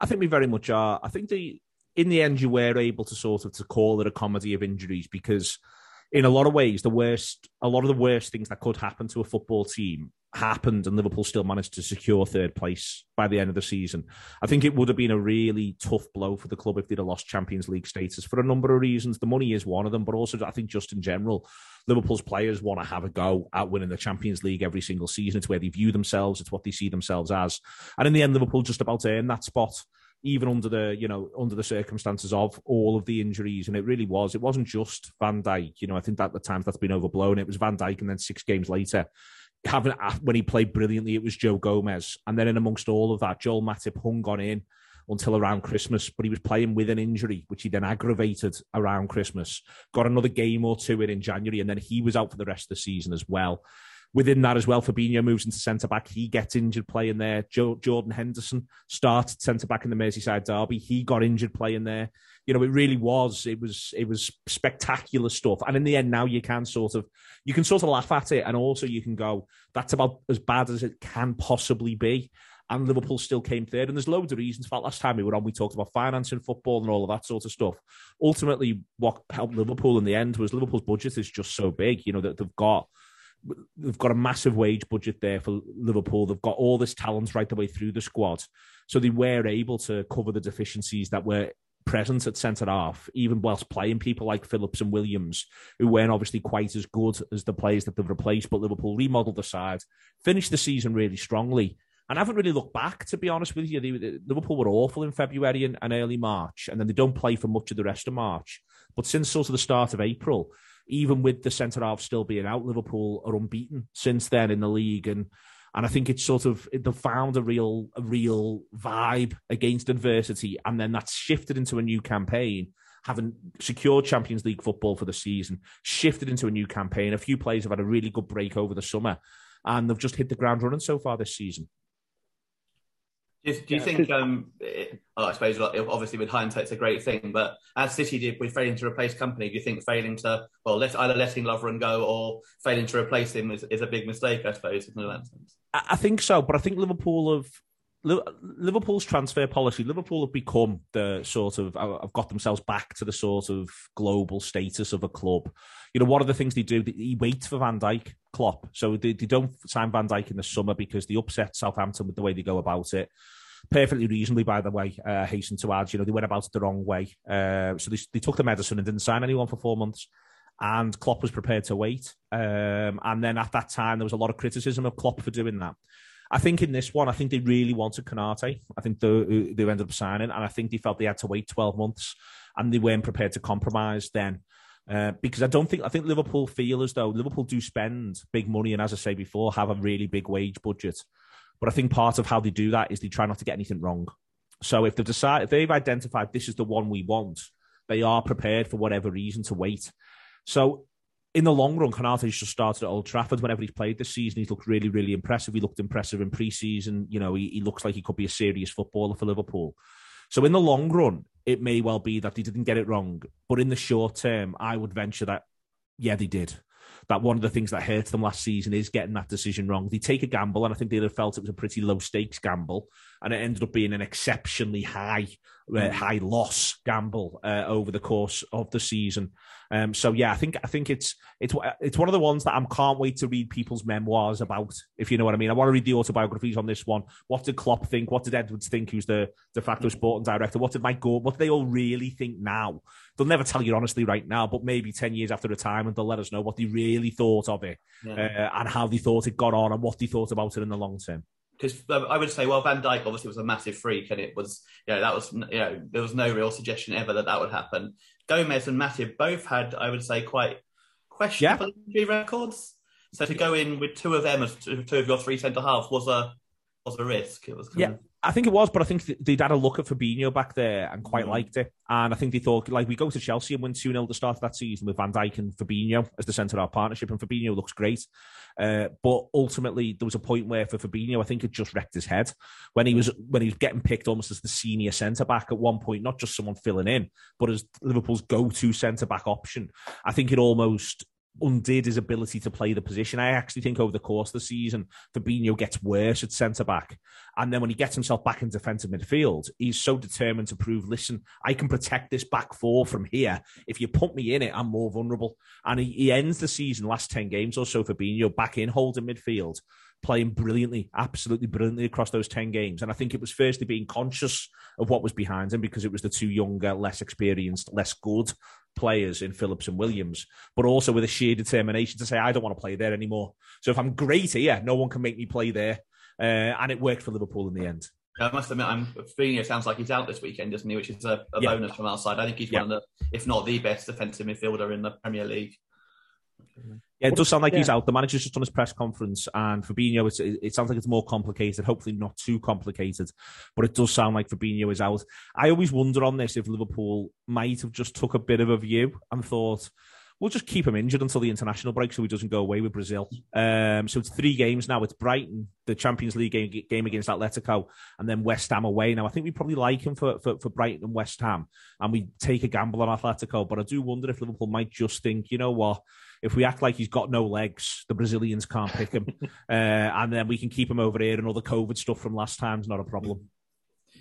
I think we very much are. I think the in the end you were able to sort of to call it a comedy of injuries because in a lot of ways the worst a lot of the worst things that could happen to a football team happened and Liverpool still managed to secure third place by the end of the season. I think it would have been a really tough blow for the club if they'd have lost Champions League status for a number of reasons. The money is one of them, but also I think just in general, Liverpool's players want to have a go at winning the Champions League every single season. It's where they view themselves, it's what they see themselves as. And in the end, Liverpool just about earned that spot even under the you know under the circumstances of all of the injuries and it really was it wasn't just van dijk you know i think that at the times that's been overblown it was van dijk and then six games later having when he played brilliantly, it was Joe Gomez, and then in amongst all of that, Joel Matip hung on in until around Christmas, but he was playing with an injury, which he then aggravated around Christmas. Got another game or two in in January, and then he was out for the rest of the season as well. Within that as well, Fabinho moves into centre back. He gets injured playing there. Jo- Jordan Henderson started centre back in the Merseyside derby. He got injured playing there. You know, it really was. It was. It was spectacular stuff. And in the end, now you can sort of, you can sort of laugh at it, and also you can go, that's about as bad as it can possibly be and Liverpool still came third. And there's loads of reasons for that. Last time we were on, we talked about financing football and all of that sort of stuff. Ultimately, what helped Liverpool in the end was Liverpool's budget is just so big, you know, that they've got they've got a massive wage budget there for Liverpool. They've got all this talent right the way through the squad. So they were able to cover the deficiencies that were present at centre half, even whilst playing people like Phillips and Williams, who weren't obviously quite as good as the players that they've replaced. But Liverpool remodelled the side, finished the season really strongly. And haven't really looked back, to be honest with you. They, Liverpool were awful in February and, and, early March, and then they don't play for much of the rest of March. But since sort of the start of April, even with the centre half still being out, Liverpool are unbeaten since then in the league. And and I think it's sort of they've found a real a real vibe against adversity, and then that's shifted into a new campaign. Having secured Champions League football for the season, shifted into a new campaign. A few players have had a really good break over the summer, and they've just hit the ground running so far this season. Do you, do you yeah, think? Um, it, well, I suppose obviously with hindsight, it's a great thing. But as City did with failing to replace Kompany, do you think failing to well, let, either letting Lovren go or failing to replace him is, is a big mistake? I suppose in that sense. I think so, but I think Liverpool have Liverpool's transfer policy, Liverpool have become the sort of, uh, have got themselves back to the sort of global status of a club. You know, one of the things they do, they wait for Van Dijk, Klopp. So they, they don't sign Van Dijk in the summer because they upset Southampton with the way they go about it. Perfectly reasonably, by the way, uh, hasten to add, you know, they went about it the wrong way. Uh, so they, they took the medicine and didn't sign anyone for four months and Klopp was prepared to wait. Um, and then at that time, there was a lot of criticism of Klopp for doing that. I think in this one, I think they really wanted Konate. I think they, they ended up signing, and I think they felt they had to wait 12 months, and they weren't prepared to compromise then. Uh, because I don't think I think Liverpool feel as though Liverpool do spend big money, and as I say before, have a really big wage budget. But I think part of how they do that is they try not to get anything wrong. So if they've decided, if they've identified this is the one we want, they are prepared for whatever reason to wait. So in the long run, Konate's just started at Old Trafford. Whenever he's played this season, he's looked really, really impressive. He looked impressive in pre-season. You know, he, he looks like he could be a serious footballer for Liverpool. So in the long run, it may well be that they didn't get it wrong. But in the short term, I would venture that, yeah, they did. That one of the things that hurt them last season is getting that decision wrong. They take a gamble, and I think they'd have felt it was a pretty low stakes gamble, and it ended up being an exceptionally high, uh, mm. high loss gamble uh, over the course of the season. Um, so yeah, I think I think it's it's it's one of the ones that I can't wait to read people's memoirs about, if you know what I mean. I want to read the autobiographies on this one. What did Klopp think? What did Edwards think? Who's the de facto sporting director? What did Mike Go? What do they all really think now? They'll never tell you honestly right now, but maybe ten years after retirement, they'll let us know what they really thought of it yeah. uh, and how they thought it got on and what they thought about it in the long term because I would say, well, Van Dijk obviously was a massive freak, and it was, you know, that was, you know, there was no real suggestion ever that that would happen. Gomez and Matip both had, I would say, quite questionable yeah. injury records. So to go in with two of them as two, two of your three centre halves was a was a risk. It was yeah. Of... I think it was, but I think they'd had a look at Fabinho back there and quite mm. liked it. And I think they thought, like, we go to Chelsea and win 2 0 to start that season with Van Dijk and Fabinho as the centre of our partnership, and Fabinho looks great. Uh, but ultimately, there was a point where for Fabinho, I think it just wrecked his head when he was when he was getting picked almost as the senior centre back at one point, not just someone filling in, but as Liverpool's go to centre back option. I think it almost undid his ability to play the position. I actually think over the course of the season, Fabinho gets worse at centre back. And then when he gets himself back in defensive midfield, he's so determined to prove, listen, I can protect this back four from here. If you put me in it, I'm more vulnerable. And he, he ends the season, last 10 games or so, Fabinho back in holding midfield playing brilliantly, absolutely brilliantly across those 10 games. And I think it was firstly being conscious of what was behind him because it was the two younger, less experienced, less good players in Phillips and Williams, but also with a sheer determination to say, I don't want to play there anymore. So if I'm great here, no one can make me play there. Uh, and it worked for Liverpool in the end. I must admit, I'm Fabinho sounds like he's out this weekend, doesn't he? Which is a, a yeah. bonus from our side. I think he's yeah. one of the, if not the best defensive midfielder in the Premier League. Yeah, it does sound like yeah. he's out. The manager's just done his press conference, and Fabinho, it sounds like it's more complicated. Hopefully, not too complicated, but it does sound like Fabinho is out. I always wonder on this if Liverpool might have just took a bit of a view and thought, we'll just keep him injured until the international break so he doesn't go away with Brazil. Um, so it's three games now. It's Brighton, the Champions League game, game against Atletico, and then West Ham away. Now, I think we probably like him for, for, for Brighton and West Ham, and we take a gamble on Atletico. But I do wonder if Liverpool might just think, you know what? If we act like he's got no legs, the Brazilians can't pick him, uh, and then we can keep him over here, and all the COVID stuff from last time's not a problem.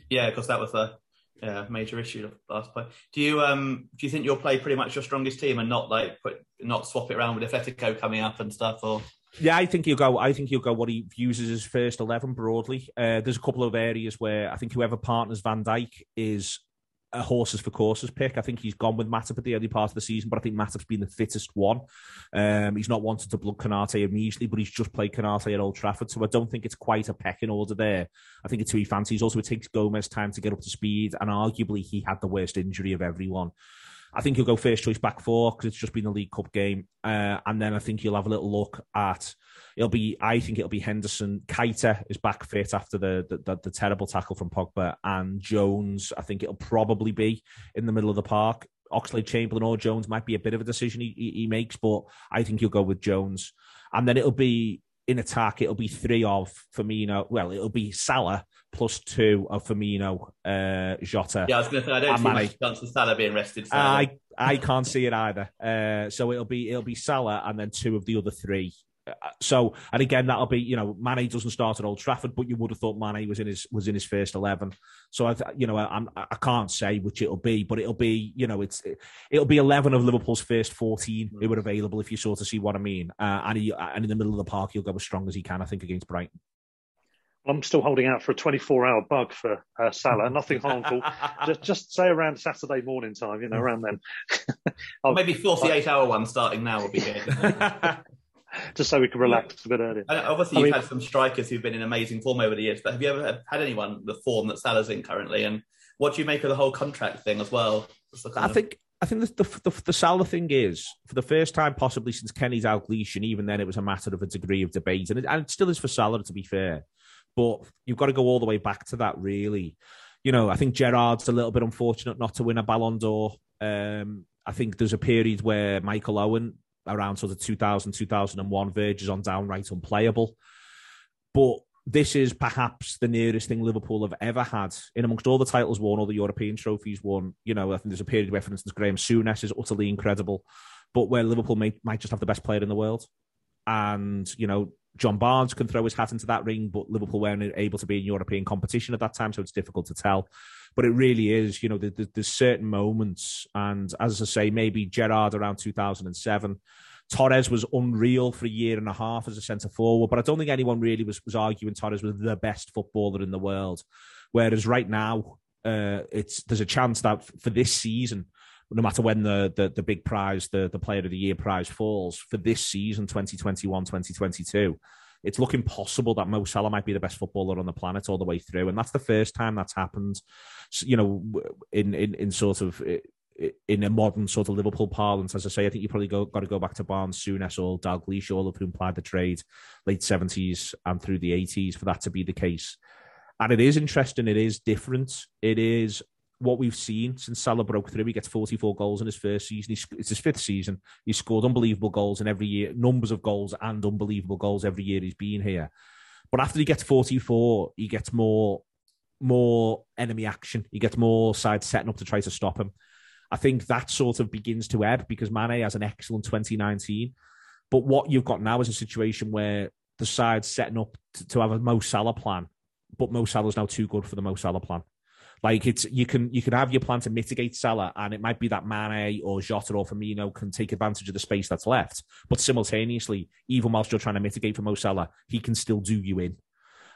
Yeah, because that was the yeah, major issue last play. Do you um do you think you'll play pretty much your strongest team and not like put not swap it around with Atletico coming up and stuff or? Yeah, I think he'll go. I think he'll go what he views as his first eleven broadly. Uh, there's a couple of areas where I think whoever partners Van Dijk is a horses for courses pick. I think he's gone with Matip at the early part of the season, but I think Matip's been the fittest one. Um, he's not wanted to blood Konate immediately, but he's just played Konate at Old Trafford, so I don't think it's quite a pecking order there. I think it's who he fancies. Also, it takes Gomez time to get up to speed, and arguably he had the worst injury of everyone. I think he'll go first choice back four because it's just been a League Cup game, uh, and then I think he'll have a little look at. It'll be, I think it'll be Henderson. Keita is back fit after the, the the, terrible tackle from Pogba, and Jones. I think it'll probably be in the middle of the park. Oxlade Chamberlain or Jones might be a bit of a decision he, he, he makes, but I think he'll go with Jones, and then it'll be in attack, it'll be three of Firmino. Well, it'll be Salah plus two of Firmino, uh, Jota. Yeah, I was going to say I don't see much chance of Salah being rested. So. I I can't see it either. Uh, so it'll be it'll be Salah and then two of the other three. Uh, so, and again, that'll be you know Mane doesn't start at Old Trafford, but you would have thought Mane was in his was in his first eleven. So I, you know, I, I can't say which it'll be, but it'll be you know it's it'll be eleven of Liverpool's first fourteen who are available if you sort of see what I mean. Uh, and he, and in the middle of the park, he'll go as strong as he can, I think, against Brighton. I'm still holding out for a 24 hour bug for uh, Salah. Nothing harmful. just, just say around Saturday morning time, you know, around then. Maybe 48 hour one starting now would be good. just so we can relax a bit earlier. And obviously, you've mean, had some strikers who've been in amazing form over the years, but have you ever had anyone the form that Salah's in currently? And what do you make of the whole contract thing as well? I of... think I think the, the, the, the Salah thing is, for the first time possibly since Kenny's Dalglish, and even then it was a matter of a degree of debate, and it, and it still is for Salah, to be fair. But you've got to go all the way back to that, really. You know, I think Gerrard's a little bit unfortunate not to win a Ballon d'Or. Um, I think there's a period where Michael Owen, around sort of 2000, 2001, verges on downright unplayable. But this is perhaps the nearest thing Liverpool have ever had in amongst all the titles won, all the European trophies won. You know, I think there's a period where, for instance, Graham Souness is utterly incredible, but where Liverpool may, might just have the best player in the world. And, you know, John Barnes can throw his hat into that ring, but Liverpool weren't able to be in European competition at that time, so it's difficult to tell. But it really is, you know, there's certain moments, and as I say, maybe Gerrard around 2007. Torres was unreal for a year and a half as a centre forward, but I don't think anyone really was, was arguing Torres was the best footballer in the world. Whereas right now, uh, it's there's a chance that for this season, no matter when the, the, the big prize, the, the player of the year prize falls for this season, 2021, 2022, it's looking possible that Mo Salah might be the best footballer on the planet all the way through. And that's the first time that's happened, you know, in, in, in sort of, in a modern sort of Liverpool parlance, as I say, I think you probably go, got to go back to Barnes, Souness, or Dalglish, all of whom plied the trade late 70s and through the 80s for that to be the case. And it is interesting. It is different. It is what we've seen since Salah broke through. He gets 44 goals in his first season. it's his fifth season. He's scored unbelievable goals in every year, numbers of goals and unbelievable goals every year he's been here. But after he gets 44, he gets more more enemy action. He gets more sides setting up to try to stop him. I think that sort of begins to ebb because Mane has an excellent 2019. But what you've got now is a situation where the side's setting up to, to have a Mo Salah plan, but Mo Salah's now too good for the Mo Salah plan. Like it's you can you can have your plan to mitigate Salah, and it might be that Mane or Jota or Firmino can take advantage of the space that's left. But simultaneously, even whilst you're trying to mitigate for Mo Salah, he can still do you in.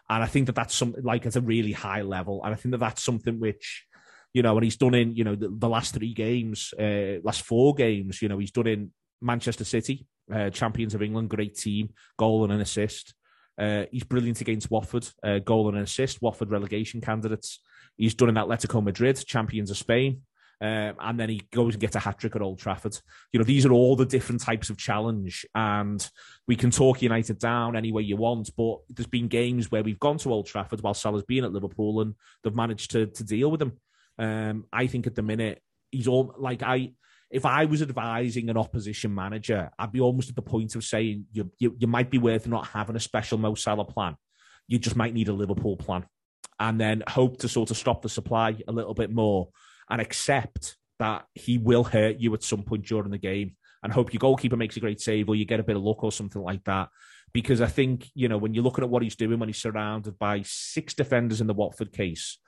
And I think that that's something like at a really high level, and I think that that's something which you know, and he's done in, you know, the, the last three games, uh, last four games, you know, he's done in Manchester City, uh, champions of England, great team, goal and an assist. Uh, he's brilliant against Watford, uh, goal and an assist. Watford relegation candidates. He's done in Atletico Madrid, champions of Spain. Um, and then he goes and gets a hat trick at Old Trafford. You know, these are all the different types of challenge, and we can talk United down any way you want. But there's been games where we've gone to Old Trafford while Salah's been at Liverpool, and they've managed to to deal with him. Um, I think at the minute he's all like I. If I was advising an opposition manager, I'd be almost at the point of saying you you, you might be worth not having a special Mo Salah plan. You just might need a Liverpool plan, and then hope to sort of stop the supply a little bit more and accept that he will hurt you at some point during the game and hope your goalkeeper makes a great save or you get a bit of luck or something like that. Because I think, you know, when you're looking at what he's doing when he's surrounded by six defenders in the Watford case,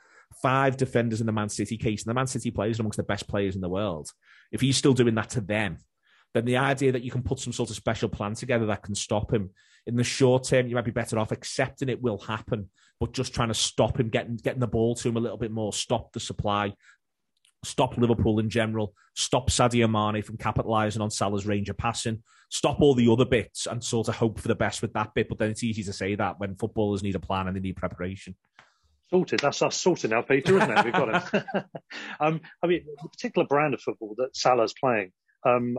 five defenders in the Man City case, and the Man City players are amongst the best players in the world. If he's still doing that to them, then the idea that you can put some sort of special plan together that can stop him in the short term, you might be better off accepting it will happen, but just trying to stop him getting getting the ball to him a little bit more, stop the supply, stop Liverpool in general, stop Sadio Mane from capitalising on Salah's range of passing, stop all the other bits and sort of hope for the best with that bit. But then it's easy to say that when footballers need a plan and they need preparation. Sorted. That's us sorted now, Peter, isn't it? We've got it. um, I mean, the particular brand of football that Salah's playing, um,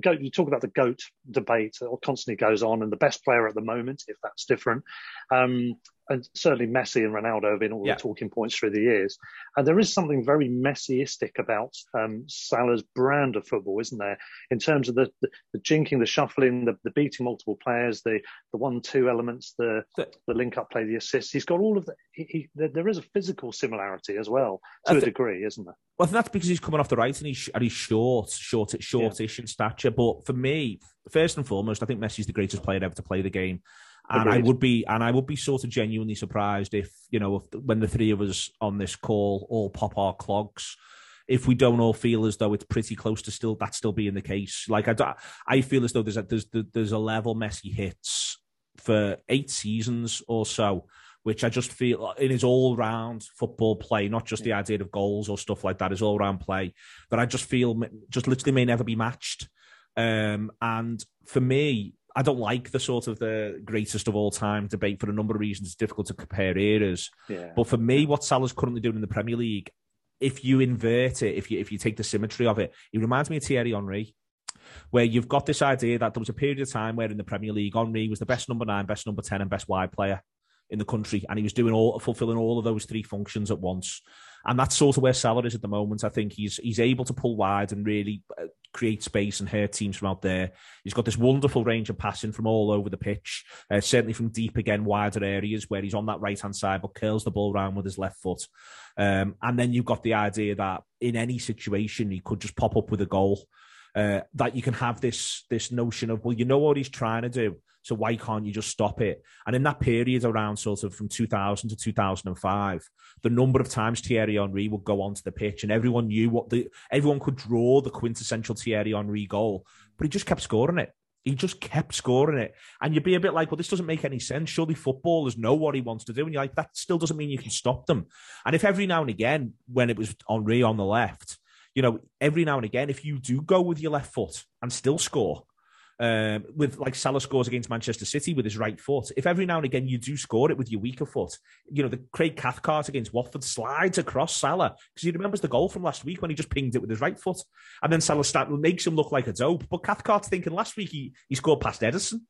goat, you talk about the GOAT debate that constantly goes on and the best player at the moment, if that's different. Um, and certainly Messi and Ronaldo have been all yeah. the talking points through the years. And there is something very Messiistic about um, Salah's brand of football, isn't there? In terms of the, the, the jinking, the shuffling, the, the, beating multiple players, the the one-two elements, the the, the link-up play, the assists. He's got all of the. He, he, there is a physical similarity as well to th- a degree, isn't there? Well, that's because he's coming off the right and he's and he's short, short, shortish yeah. in stature. But for me, first and foremost, I think Messi's the greatest player ever to play the game. And Agreed. I would be, and I would be sort of genuinely surprised if you know, if, when the three of us on this call all pop our clogs, if we don't all feel as though it's pretty close to still that still being the case. Like I, I feel as though there's a there's there's a level Messi hits for eight seasons or so, which I just feel in his all round football play, not just the idea of goals or stuff like that, his all round play, that I just feel just literally may never be matched. Um, and for me, I don't like the sort of the greatest of all time debate for a number of reasons. It's difficult to compare eras. Yeah. But for me, what Salah's currently doing in the Premier League, if you invert it, if you if you take the symmetry of it, it reminds me of Thierry Henry, where you've got this idea that there was a period of time where in the Premier League, Henry was the best number nine, best number ten, and best wide player in the country, and he was doing all fulfilling all of those three functions at once. And that's sort of where Salah is at the moment. I think he's he's able to pull wide and really uh, create space and hurt teams from out there. He's got this wonderful range of passing from all over the pitch, uh, certainly from deep again, wider areas where he's on that right hand side but curls the ball around with his left foot. Um, and then you've got the idea that in any situation he could just pop up with a goal. Uh, that you can have this this notion of well, you know what he's trying to do, so why can't you just stop it? And in that period around sort of from 2000 to 2005, the number of times Thierry Henry would go onto the pitch and everyone knew what the, everyone could draw the quintessential Thierry Henry goal, but he just kept scoring it. He just kept scoring it. And you'd be a bit like, well, this doesn't make any sense. Surely footballers know what he wants to do. And you're like, that still doesn't mean you can stop them. And if every now and again, when it was Henry on the left, you know, every now and again, if you do go with your left foot and still score, um, with like Salah scores against Manchester City with his right foot. If every now and again you do score it with your weaker foot, you know, the Craig Cathcart against Watford slides across Salah because he remembers the goal from last week when he just pinged it with his right foot. And then Salah start, makes him look like a dope. But Cathcart's thinking last week he, he scored past Ederson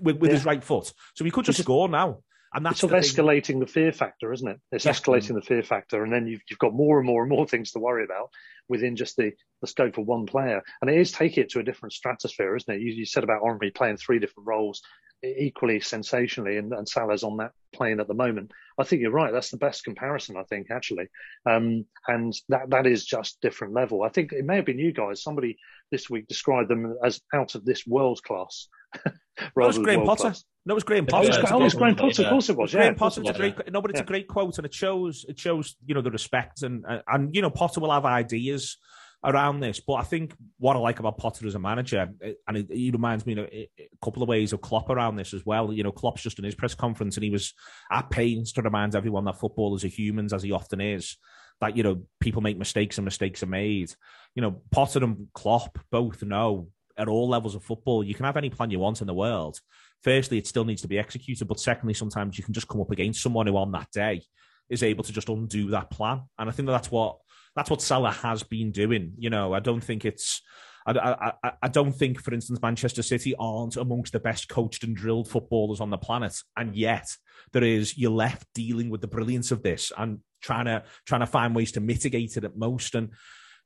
with, with yeah. his right foot. So he could just score now. And that's it's sort of escalating the fear factor, isn't it? It's yeah. escalating the fear factor, and then you've, you've got more and more and more things to worry about within just the, the scope of one player. And it is taking it to a different stratosphere, isn't it? You, you said about Henry playing three different roles equally sensationally, and, and Salah's on that plane at the moment. I think you're right. That's the best comparison, I think, actually. Um, and that that is just different level. I think it may have been you guys. Somebody this week described them as out of this world class. rather no, Graham Potter. Class. No, it was Graham Potter. It was, Graham Potter. Of course it was. Yeah, Graham Potter's a great. No, but it's yeah. a great quote, and it shows it shows you know the respect and uh, and you know Potter will have ideas around this. But I think what I like about Potter as a manager, uh, and it, he reminds me in a, a, couple of ways of Klopp around this as well. You know, Klopp's just in his press conference, and he was at pains to remind everyone that footballers are humans, as he often is. That you know, people make mistakes and mistakes are made. You know, Potter and Klopp both know at all levels of football, you can have any plan you want in the world. Firstly, it still needs to be executed, but secondly, sometimes you can just come up against someone who on that day is able to just undo that plan. And I think that that's what that's what Salah has been doing. You know, I don't think it's. I, I, I don't think, for instance, Manchester City aren't amongst the best coached and drilled footballers on the planet, and yet there is you're left dealing with the brilliance of this and trying to trying to find ways to mitigate it at most. And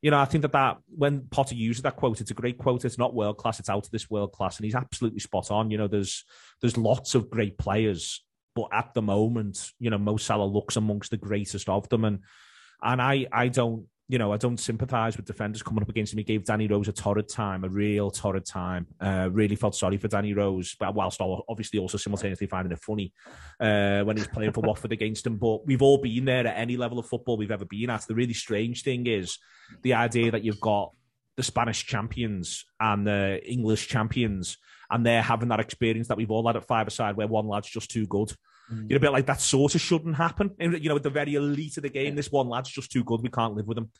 you know, I think that that when Potter uses that quote, it's a great quote. It's not world class; it's out of this world class, and he's absolutely spot on. You know, there's there's lots of great players, but at the moment, you know, Mo Salah looks amongst the greatest of them, and and I I don't you know, I don't sympathise with defenders coming up against him. He gave Danny Rose a torrid time, a real torrid time. Uh, really felt sorry for Danny Rose, but whilst obviously also simultaneously finding it funny uh, when he's playing for Watford against him. But we've all been there at any level of football we've ever been at. The really strange thing is the idea that you've got the Spanish champions and the English champions, and they're having that experience that we've all had at five aside, where one lad's just too good. Mm. You're a bit like that sort of shouldn't happen. You know, at the very elite of the game, this one lad's just too good. We can't live with him.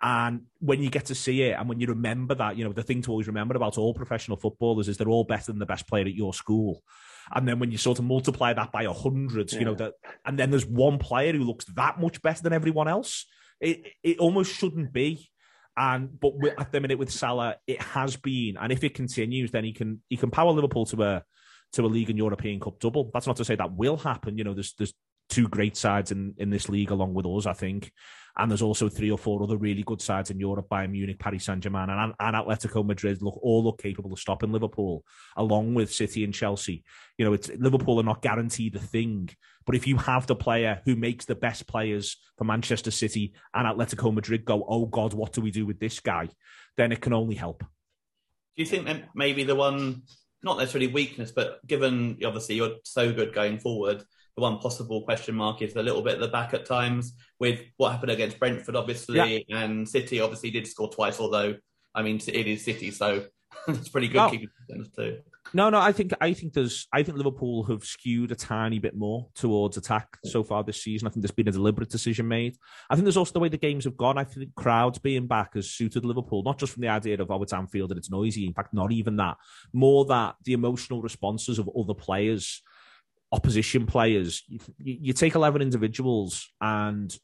And when you get to see it, and when you remember that, you know, the thing to always remember about all professional footballers is they're all better than the best player at your school. And then when you sort of multiply that by a hundred, yeah. you know, that, and then there's one player who looks that much better than everyone else. It it almost shouldn't be. And but at the minute with Salah, it has been, and if it continues, then he can he can power Liverpool to a to a league and European Cup double. That's not to say that will happen. You know, there's there's two great sides in, in this league along with us, I think. And there's also three or four other really good sides in Europe: Bayern Munich, Paris Saint Germain, and, and Atletico Madrid. Look, all look capable of stopping Liverpool, along with City and Chelsea. You know, it's Liverpool are not guaranteed a thing, but if you have the player who makes the best players for Manchester City and Atletico Madrid go, "Oh God, what do we do with this guy?" then it can only help. Do you think that maybe the one not necessarily weakness, but given obviously you're so good going forward, the one possible question mark is a little bit at the back at times with what happened against Brentford, obviously, yeah. and City obviously did score twice, although I mean it is City, so it's pretty good keeping too. No, no, I think I think there's I think Liverpool have skewed a tiny bit more towards attack so far this season. I think there's been a deliberate decision made. I think there's also the way the games have gone. I think crowds being back has suited Liverpool, not just from the idea of oh it's Anfield and it's noisy. In fact, not even that. More that the emotional responses of other players, opposition players. You, you take eleven individuals and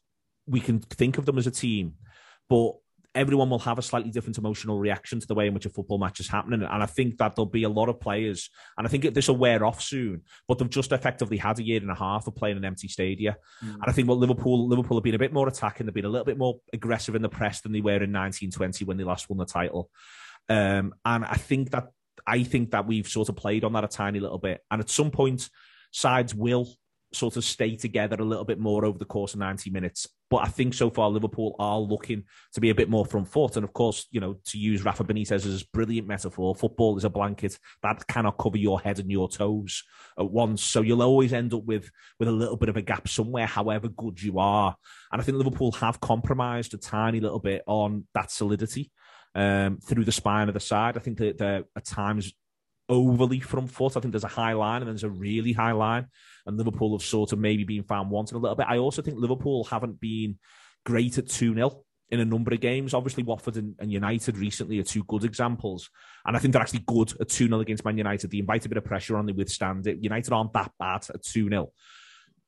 we can think of them as a team, but everyone will have a slightly different emotional reaction to the way in which a football match is happening. And I think that there'll be a lot of players, and I think this will wear off soon, but they've just effectively had a year and a half of playing an empty stadia. Mm. And I think what Liverpool, Liverpool have been a bit more attacking, they've been a little bit more aggressive in the press than they were in 1920 when they last won the title. Um, and I think that I think that we've sort of played on that a tiny little bit. And at some point, sides will sort of stay together a little bit more over the course of 90 minutes. But I think so far Liverpool are looking to be a bit more front foot. And of course, you know, to use Rafa Benitez's brilliant metaphor, football is a blanket that cannot cover your head and your toes at once. So you'll always end up with with a little bit of a gap somewhere, however good you are. And I think Liverpool have compromised a tiny little bit on that solidity um, through the spine of the side. I think that they're at times overly front foot. I think there's a high line and there's a really high line and Liverpool have sort of maybe been found wanting a little bit. I also think Liverpool haven't been great at 2 0 in a number of games. Obviously, Watford and, and, United recently are two good examples. And I think they're actually good at 2 0 against Man United. They invite a bit of pressure on, they withstand it. United aren't that bad at 2 0.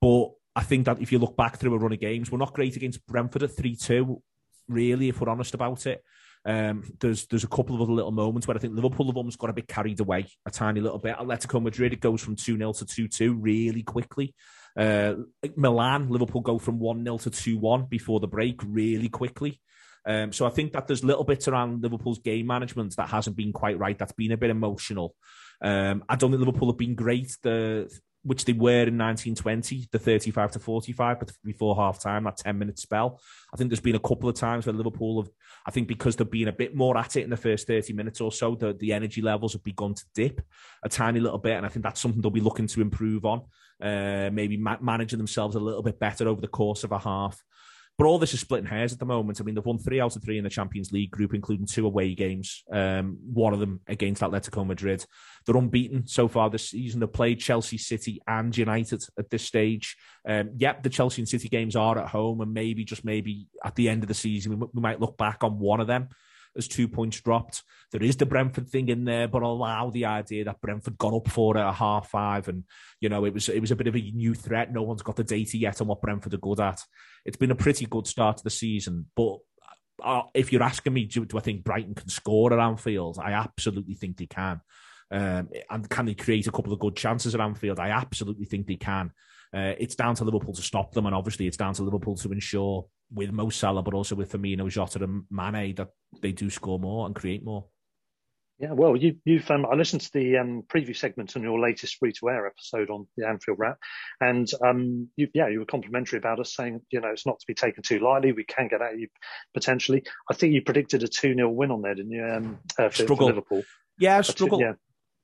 But I think that if you look back through a run of games, we're not great against Brentford at 3 2, really, if we're honest about it. Um, there's there's a couple of other little moments where I think Liverpool have almost got a bit carried away a tiny little bit. Atletico Madrid it goes from two 0 to two two really quickly. Uh, Milan, Liverpool go from one 0 to two one before the break really quickly. Um, so I think that there's little bits around Liverpool's game management that hasn't been quite right. That's been a bit emotional. Um, I don't think Liverpool have been great. The which they were in 1920, the 35 to 45, but before half time, that 10 minute spell. I think there's been a couple of times where Liverpool have, I think because they've been a bit more at it in the first 30 minutes or so, the, the energy levels have begun to dip a tiny little bit. And I think that's something they'll be looking to improve on, uh, maybe ma- managing themselves a little bit better over the course of a half. But all this is splitting hairs at the moment. I mean, they've won three out of three in the Champions League group, including two away games, um, one of them against Atletico Madrid. They're unbeaten so far this season. They've played Chelsea, City, and United at this stage. Um, yep, the Chelsea and City games are at home, and maybe, just maybe, at the end of the season, we, we might look back on one of them as two points dropped. There is the Brentford thing in there, but allow the idea that Brentford got up for it at a half five, and you know it was it was a bit of a new threat. No one's got the data yet on what Brentford are good at. It's been a pretty good start to the season, but uh, if you're asking me, do, do, I think Brighton can score at Anfield? I absolutely think they can. Um, and can they create a couple of good chances at Anfield? I absolutely think they can. Uh, it's down to Liverpool to stop them, and obviously it's down to Liverpool to ensure with Mo Salah, but also with Firmino, Jota, and Mane that they do score more and create more. Yeah, well, you, have um, I listened to the um, preview segment on your latest free to air episode on the Anfield Wrap, and um, you, yeah, you were complimentary about us, saying you know it's not to be taken too lightly. We can get at you potentially. I think you predicted a two 0 win on there, didn't you? Um, uh, for, struggle. For Liverpool. Yeah, struggle. yeah,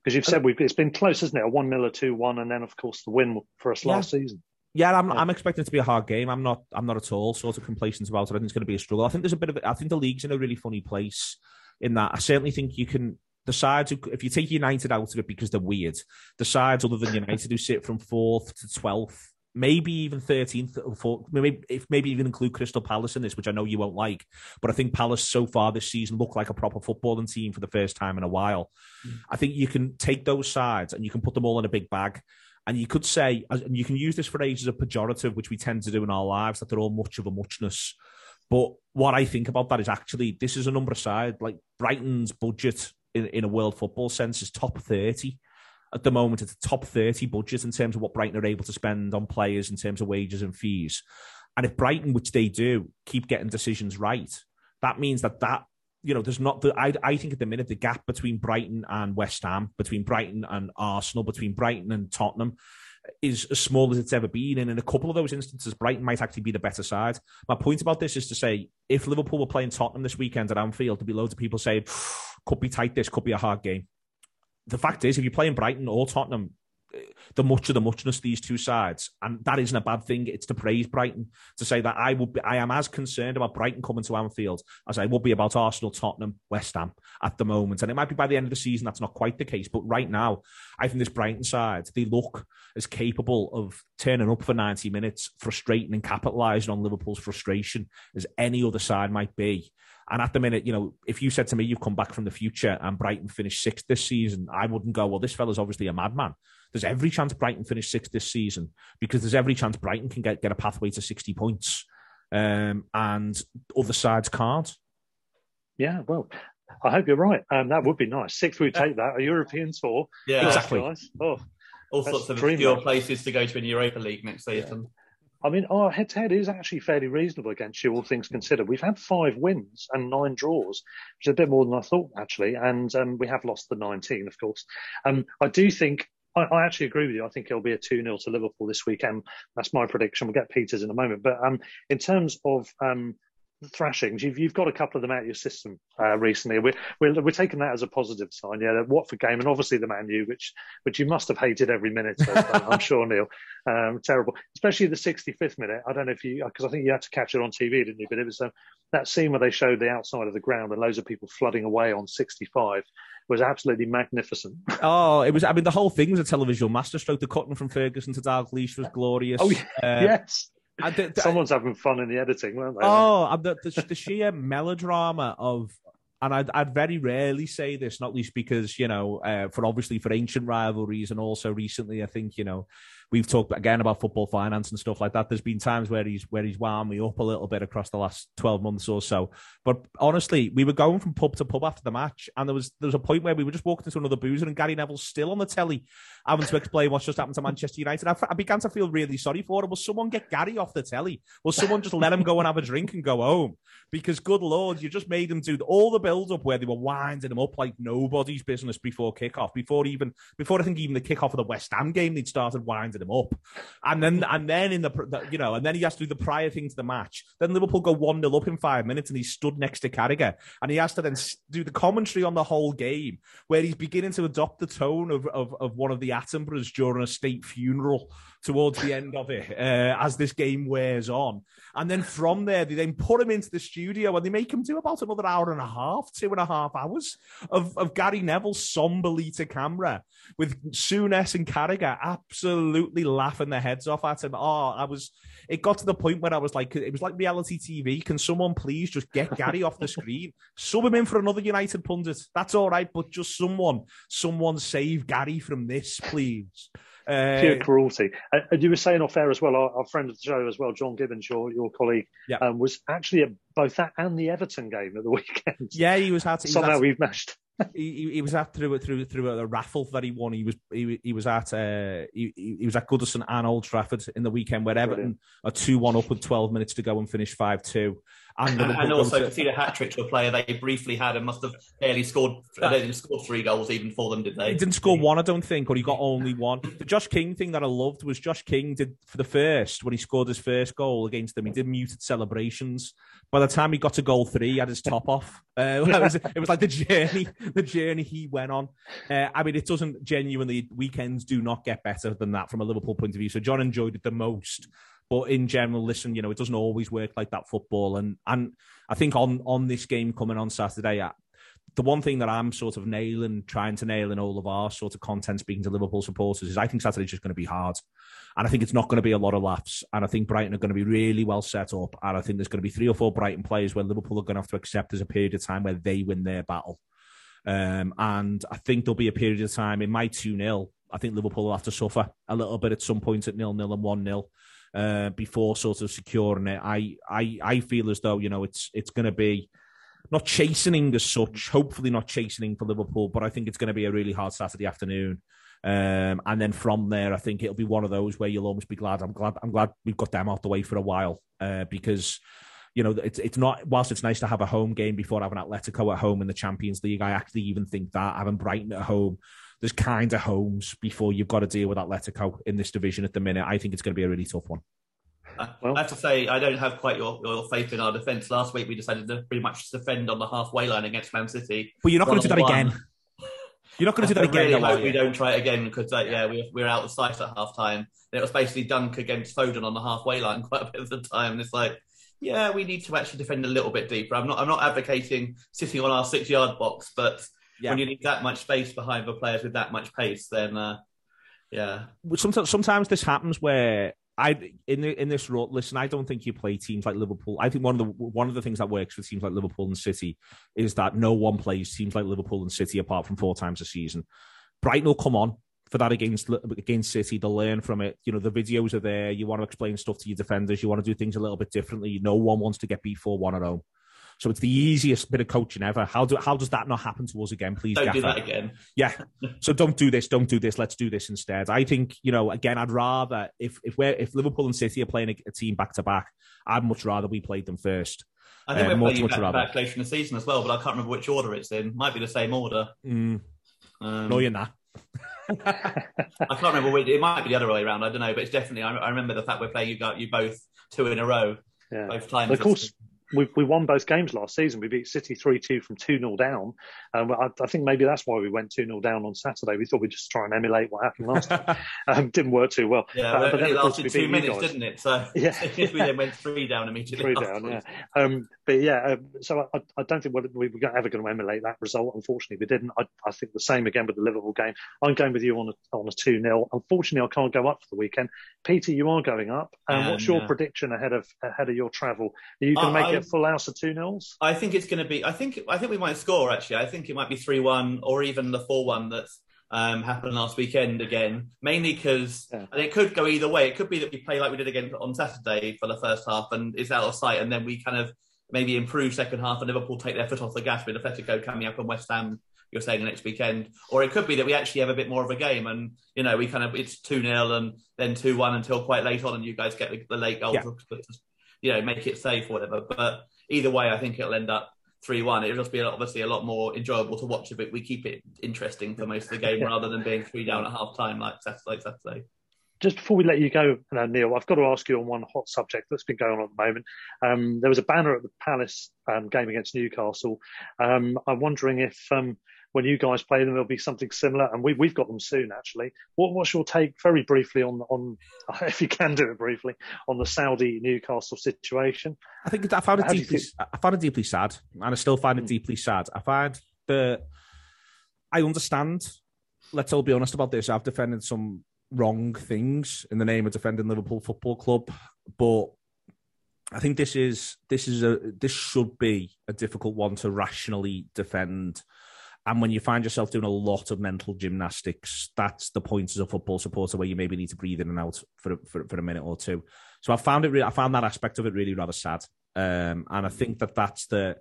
because you've said we've, it's been close, isn't it? A one 0 or two one, and then of course the win for us last yeah. season. Yeah, I'm, I'm expecting it to be a hard game. I'm not. I'm not at all sort of complacent about it. I think it's going to be a struggle. I think there's a bit of. I think the league's in a really funny place in that. I certainly think you can the sides, if you take United out of it because they're weird, the sides other than United who sit from fourth to twelfth, maybe even thirteenth or fourth, maybe if maybe even include Crystal Palace in this, which I know you won't like, but I think Palace so far this season look like a proper footballing team for the first time in a while. Mm. I think you can take those sides and you can put them all in a big bag. And you could say, and you can use this phrase as a pejorative, which we tend to do in our lives, that they're all much of a muchness. But what I think about that is actually this is a number side. Like Brighton's budget in, in a world football sense is top 30 at the moment. It's a top 30 budget in terms of what Brighton are able to spend on players in terms of wages and fees. And if Brighton, which they do, keep getting decisions right, that means that that you know, there's not the. I, I think at the minute the gap between Brighton and West Ham, between Brighton and Arsenal, between Brighton and Tottenham, is as small as it's ever been. And in a couple of those instances, Brighton might actually be the better side. My point about this is to say, if Liverpool were playing Tottenham this weekend at Anfield, there'd be loads of people saying, could be tight, this could be a hard game. The fact is, if you're playing Brighton or Tottenham, the much of the muchness these two sides, and that isn't a bad thing. It's to praise Brighton to say that I will be, I am as concerned about Brighton coming to Anfield as I would be about Arsenal, Tottenham, West Ham at the moment. And it might be by the end of the season that's not quite the case, but right now I think this Brighton side they look as capable of turning up for ninety minutes, frustrating and capitalising on Liverpool's frustration as any other side might be. And at the minute, you know, if you said to me you've come back from the future and Brighton finished sixth this season, I wouldn't go, well, this fella's obviously a madman. There's every chance Brighton finish sixth this season because there's every chance Brighton can get, get a pathway to 60 points um, and other sides can't. Yeah, well, I hope you're right. Um, that would be nice. Sixth, we'd take that. A European tour. Yeah, exactly. Nice. Oh, all sorts of obscure places to go to in the Europa League next season. Yeah. I mean, our head to head is actually fairly reasonable against you, all things considered. We've had five wins and nine draws, which is a bit more than I thought, actually. And um, we have lost the 19, of course. Um, I do think I, I, actually agree with you. I think it'll be a 2 0 to Liverpool this weekend. That's my prediction. We'll get Peters in a moment. But um, in terms of um, thrashings, you've, you've got a couple of them out of your system uh, recently. We're, we're, we're taking that as a positive sign. Yeah, the Watford game and obviously the Man U, which which you must have hated every minute. Of, I'm sure, Neil. Um, terrible, especially the 65th minute. I don't know if you because I think you had to catch it on TV, didn't you? But it was um, that scene where they showed the outside of the ground and loads of people flooding away on 65 was absolutely magnificent. Oh, it was. I mean, the whole thing was a television masterstroke. The cutting from Ferguson to Dalglish was glorious. Oh, uh, yes. The, the, Someone's having fun in the editing, weren't they? Oh, the, the, the sheer melodrama of and I'd, I'd very rarely say this, not least because you know, uh, for obviously for ancient rivalries, and also recently, I think you know, we've talked again about football finance and stuff like that. There's been times where he's where he's wound me up a little bit across the last twelve months or so. But honestly, we were going from pub to pub after the match, and there was there was a point where we were just walking into another boozer, and Gary Neville's still on the telly, having to explain what's just happened to Manchester United. I, I began to feel really sorry for him. Will someone get Gary off the telly? Will someone just let him go and have a drink and go home? Because good lord, you just made him do all the build up where they were winding him up like nobody's business before kickoff, before even before I think even the kickoff of the West Ham game, they'd started winding him up, and then and then in the you know, and then he has to do the prior thing to the match. Then Liverpool go one 0 up in five minutes, and he stood next to Carragher, and he has to then do the commentary on the whole game, where he's beginning to adopt the tone of of, of one of the Attenboroughs during a state funeral towards the end of it uh, as this game wears on. And then from there, they then put him into the studio and they make him do about another hour and a half, two and a half hours of, of Gary Neville somberly to camera with Souness and Carragher absolutely laughing their heads off at him. Oh, I was, it got to the point where I was like, it was like reality TV. Can someone please just get Gary off the screen? Sub him in for another United pundit. That's all right, but just someone, someone save Gary from this, please. Uh, Pure cruelty. And you were saying off air as well, our, our, friend of the show as well, John Gibbons, your your colleague, yeah. um, was actually at both that and the Everton game at the weekend. Yeah, he was at somehow was we've meshed. he, he was at through through through a raffle that he won. He was he, he was at uh, he, he was at Goodison and Old Trafford in the weekend where Everton are two one up with twelve minutes to go and finish five two. And, and, and also conceded a hat trick to a player they briefly had and must have barely scored. They didn't score three goals even for them, did they? He didn't score one, I don't think, or he got only one. The Josh King thing that I loved was Josh King did for the first when he scored his first goal against them. He did muted celebrations. By the time he got to goal three, he had his top off. Uh, it, was, it, was, like the journey, the journey he went on. Uh, I mean, it doesn't genuinely. Weekends do not get better than that from a Liverpool point of view. So John enjoyed it the most but in general, listen, you know, it doesn't always work like that football. And and I think on on this game coming on Saturday, the one thing that I'm sort of nailing, trying to nail in all of our sort of content speaking to Liverpool supporters is I think Saturday's just going to be hard. And I think it's not going to be a lot of laughs. And I think Brighton are going to be really well set up. And I think there's going to be three or four Brighton players where Liverpool are going to have to accept there's a period of time where they win their battle. Um, and I think there'll be a period of time in my 2 0. I think Liverpool will have to suffer a little bit at some point at nil nil and 1 0 uh, before sort of securing it. I, I, I feel as though you know it's it's going to be not chastening as such. Hopefully, not chastening for Liverpool, but I think it's going to be a really hard Saturday afternoon. Um, and then from there, I think it'll be one of those where you'll almost be glad. I'm glad. I'm glad we've got them out the way for a while uh, because you know it's it's not. Whilst it's nice to have a home game before having Atletico at home in the Champions League, I actually even think that having Brighton at home there's kind of homes before you've got to deal with Atletico in this division at the minute. I think it's going to be a really tough one. Well, I have to say, I don't have quite your, your faith in our defence. Last week, we decided to pretty much defend on the halfway line against Man City. But you're not going to do that again. You're not going to do that again. Really hope we don't try it again because, uh, yeah, we, we're out of sight at half time. It was basically Dunk against Foden on the halfway line quite a bit of the time. And it's like, yeah, we need to actually defend a little bit deeper. I'm not, I'm not advocating sitting on our six yard box, but yeah. when you need that much space behind the players with that much pace, then uh, yeah. Sometimes, sometimes this happens where I in the, in this role. Listen, I don't think you play teams like Liverpool. I think one of the one of the things that works for teams like Liverpool and City is that no one plays teams like Liverpool and City apart from four times a season. Brighton will come on for that against against City. They'll learn from it. You know, the videos are there. You want to explain stuff to your defenders. You want to do things a little bit differently. No one wants to get beat four one at home. So it's the easiest bit of coaching ever. How do how does that not happen to us again, please? Don't Gaffer? do that again. Yeah. so don't do this. Don't do this. Let's do this instead. I think you know. Again, I'd rather if if we're if Liverpool and City are playing a, a team back to back, I'd much rather we played them first. I think uh, we're playing back, back later in the season as well, but I can't remember which order it's in. Might be the same order. Mm. Um, no, you're not. I can't remember which. It might be the other way around. I don't know, but it's definitely. I, I remember the fact we're playing you got you both two in a row. Yeah. Both times. Of course, we, we won both games last season. We beat City 3 2 from 2 0 down. Um, I, I, think maybe that's why we went 2 0 down on Saturday. We thought we'd just try and emulate what happened last time. um, didn't work too well. Yeah, uh, but it lasted two minutes, didn't it? So yeah. we then went 3 down immediately. 3 down, yeah. Um, but yeah, um, so I, I, don't think we were ever going to emulate that result. Unfortunately, we didn't. I, I, think the same again with the Liverpool game. I'm going with you on a, on a 2 0. Unfortunately, I can't go up for the weekend. Peter, you are going up. Um, what's your yeah. prediction ahead of ahead of your travel? Are you going to uh, make it a full house of 2 nils? I think it's going to be. I think I think we might score actually. I think it might be three one or even the four one that's um, happened last weekend again. Mainly because yeah. and it could go either way. It could be that we play like we did again on Saturday for the first half and it's out of sight, and then we kind of maybe improve second half and Liverpool take their foot off the gas with Atletico coming up on West Ham. You're saying next weekend, or it could be that we actually have a bit more of a game, and you know we kind of it's two 0 and then two one until quite late on, and you guys get the, the late goals, yeah. You know, make it safe or whatever. But either way, I think it'll end up three one. It'll just be obviously a lot more enjoyable to watch if we keep it interesting for most of the game rather than being three down at half time like Saturday. Saturday. Just before we let you go, uh, Neil, I've got to ask you on one hot subject that's been going on at the moment. Um, there was a banner at the Palace um, game against Newcastle. Um, I'm wondering if um, when you guys play them, there'll be something similar, and we, we've got them soon. Actually, what, what's your take, very briefly, on on if you can do it briefly, on the Saudi Newcastle situation? I think I found it How deeply. I found it deeply sad, and I still find it mm. deeply sad. I find that I understand. Let's all be honest about this. I've defended some wrong things in the name of defending Liverpool Football Club, but I think this is this is a this should be a difficult one to rationally defend and when you find yourself doing a lot of mental gymnastics, that's the point as a football supporter where you maybe need to breathe in and out for for, for a minute or two. So I found it. Re- I found that aspect of it really rather sad, um, and I think that that's the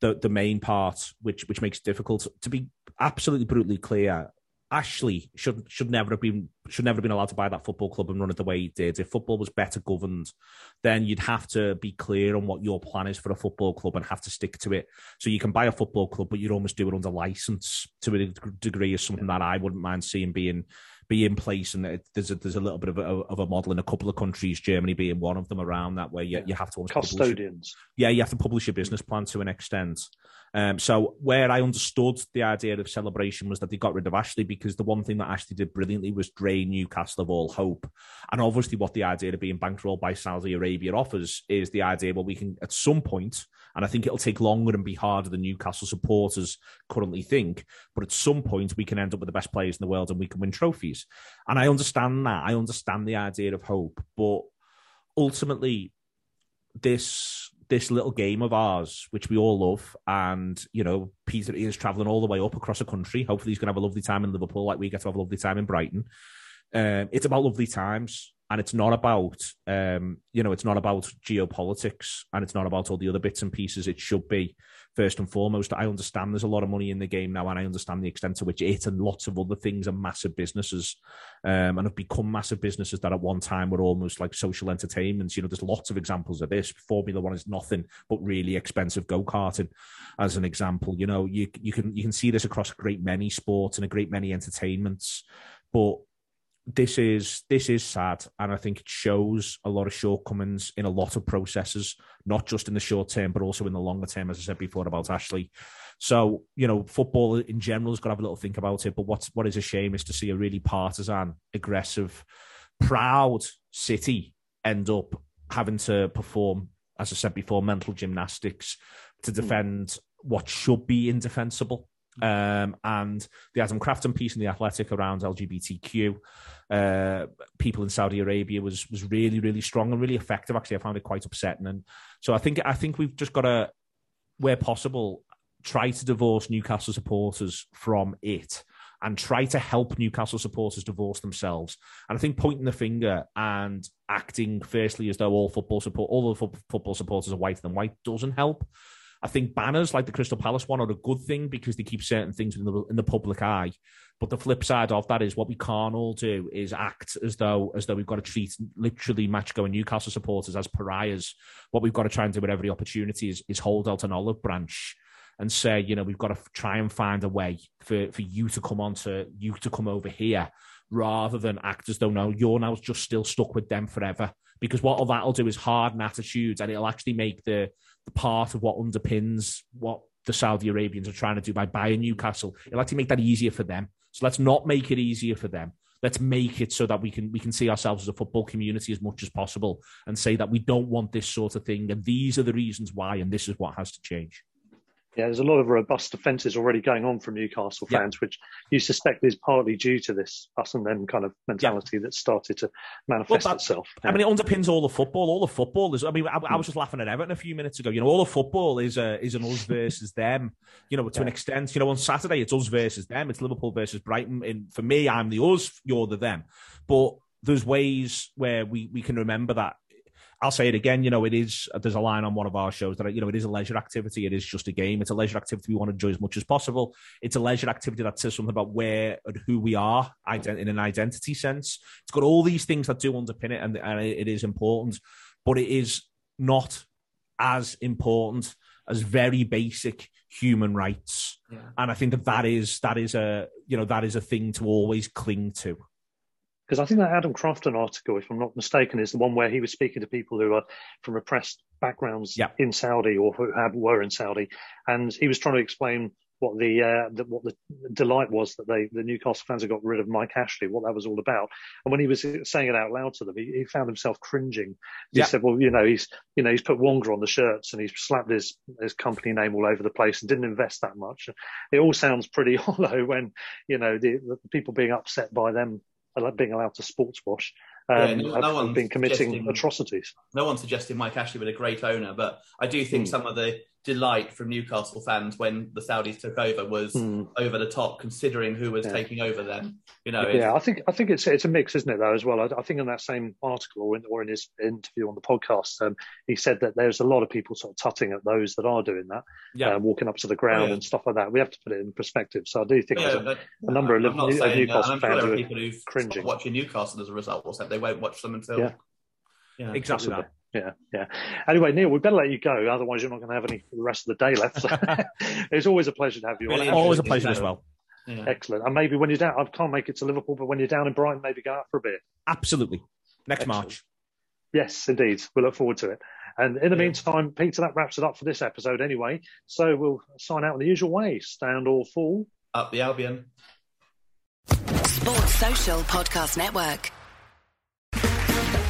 the the main part which which makes it difficult to be absolutely brutally clear. Ashley should should never have been should never have been allowed to buy that football club and run it the way he did. If football was better governed, then you'd have to be clear on what your plan is for a football club and have to stick to it. So you can buy a football club, but you'd almost do it under license to a degree is something that I wouldn't mind seeing being be in place. And it, there's a, there's a little bit of a, of a model in a couple of countries, Germany being one of them, around that where you, you have to custodians. Publish, yeah, you have to publish your business plan to an extent. Um, so where I understood the idea of celebration was that they got rid of Ashley because the one thing that Ashley did brilliantly was drain Newcastle of all hope. And obviously, what the idea of being bankrolled by Saudi Arabia offers is the idea, well, we can at some point, and I think it'll take longer and be harder than Newcastle supporters currently think, but at some point we can end up with the best players in the world and we can win trophies. And I understand that. I understand the idea of hope, but ultimately, this this little game of ours, which we all love, and you know, Peter is traveling all the way up across the country. Hopefully, he's going to have a lovely time in Liverpool, like we get to have a lovely time in Brighton. Um, it's about lovely times, and it's not about, um, you know, it's not about geopolitics, and it's not about all the other bits and pieces. It should be first and foremost. I understand there's a lot of money in the game now, and I understand the extent to which it and lots of other things are massive businesses, um, and have become massive businesses that at one time were almost like social entertainments. You know, there's lots of examples of this. Formula One is nothing but really expensive go karting, as an example. You know, you you can you can see this across a great many sports and a great many entertainments, but this is this is sad, and I think it shows a lot of shortcomings in a lot of processes, not just in the short term, but also in the longer term. As I said before about Ashley, so you know, football in general has got to have a little think about it. But what's what is a shame is to see a really partisan, aggressive, proud city end up having to perform, as I said before, mental gymnastics to hmm. defend what should be indefensible. Um, and the Adam Crafton piece in the Athletic around LGBTQ uh, people in Saudi Arabia was was really really strong and really effective. Actually, I found it quite upsetting, and so I think I think we've just got to, where possible, try to divorce Newcastle supporters from it and try to help Newcastle supporters divorce themselves. And I think pointing the finger and acting firstly as though all football support all the football supporters are whiter than white doesn't help. I think banners like the Crystal Palace one are a good thing because they keep certain things in the in the public eye. But the flip side of that is what we can't all do is act as though as though we've got to treat literally match going Newcastle supporters as pariahs. What we've got to try and do with every opportunity is, is hold out an olive branch and say, you know, we've got to try and find a way for, for you to come on to you to come over here rather than act as though no, you're now just still stuck with them forever. Because what all that'll do is harden attitudes and it'll actually make the part of what underpins what the Saudi Arabians are trying to do by buying Newcastle. It'll actually make that easier for them. So let's not make it easier for them. Let's make it so that we can we can see ourselves as a football community as much as possible and say that we don't want this sort of thing and these are the reasons why and this is what has to change. Yeah, there's a lot of robust defences already going on from Newcastle fans, yeah. which you suspect is partly due to this us and them kind of mentality yeah. that started to manifest well, that, itself. I mean, it underpins all the football. All the football is. I mean, I, I hmm. was just laughing at Everton a few minutes ago. You know, all the football is a, is an us versus them. You know, to an extent. You know, on Saturday it's us versus them. It's Liverpool versus Brighton. And for me, I'm the us. You're the them. But there's ways where we we can remember that I'll say it again. You know, it is. Uh, there's a line on one of our shows that you know it is a leisure activity. It is just a game. It's a leisure activity we want to enjoy as much as possible. It's a leisure activity that says something about where and who we are in an identity sense. It's got all these things that do underpin it, and, and it is important. But it is not as important as very basic human rights. Yeah. And I think that that is that is a you know that is a thing to always cling to because I think that Adam Crafton article, if I'm not mistaken, is the one where he was speaking to people who are from repressed backgrounds yeah. in Saudi or who had, were in Saudi, and he was trying to explain what the, uh, the, what the delight was that they the Newcastle fans had got rid of Mike Ashley, what that was all about. And when he was saying it out loud to them, he, he found himself cringing. He yeah. said, "Well, you know, he's you know he's put Wonga on the shirts and he's slapped his his company name all over the place and didn't invest that much. It all sounds pretty hollow when you know the, the people being upset by them being allowed to sports wash um, yeah, no, no have been committing atrocities. No one suggested Mike Ashley was a great owner, but I do think mm. some of the delight from Newcastle fans when the Saudis took over was Mm. over the top, considering who was Yeah. taking over then. You know, yeah, I think I think it's it's a mix, isn't it? Though as well. I, I think in that same article or in, or in his interview on the podcast, um, he said that there's a lot of people sort of tutting at those that are doing that, Yeah. uh, walking up to the ground Oh, yeah. and stuff like that. We have to put it in perspective. So I do think Yeah, there's a, but- a number of, I'm not Liv- saying of Newcastle and I'm sure fans there who are are people who've cringing. watching Newcastle as a result, or said they won't watch them until. Yeah. Yeah. Exactly that. Yeah, yeah. Anyway, Neil, we better let you go. Otherwise, you're not going to have any for the rest of the day left. So it's always a pleasure to have you. on. Really Always a pleasure as well. Yeah. Excellent. And maybe when you're down, I can't make it to Liverpool, but when you're down in Brighton, maybe go out for a beer. Absolutely. Next Excellent. March. Yes, indeed. We look forward to it. And in the meantime, Peter, that wraps it up for this episode anyway. So we'll sign out in the usual way. Stand or fall. Up the Albion. Sports Social Podcast Network.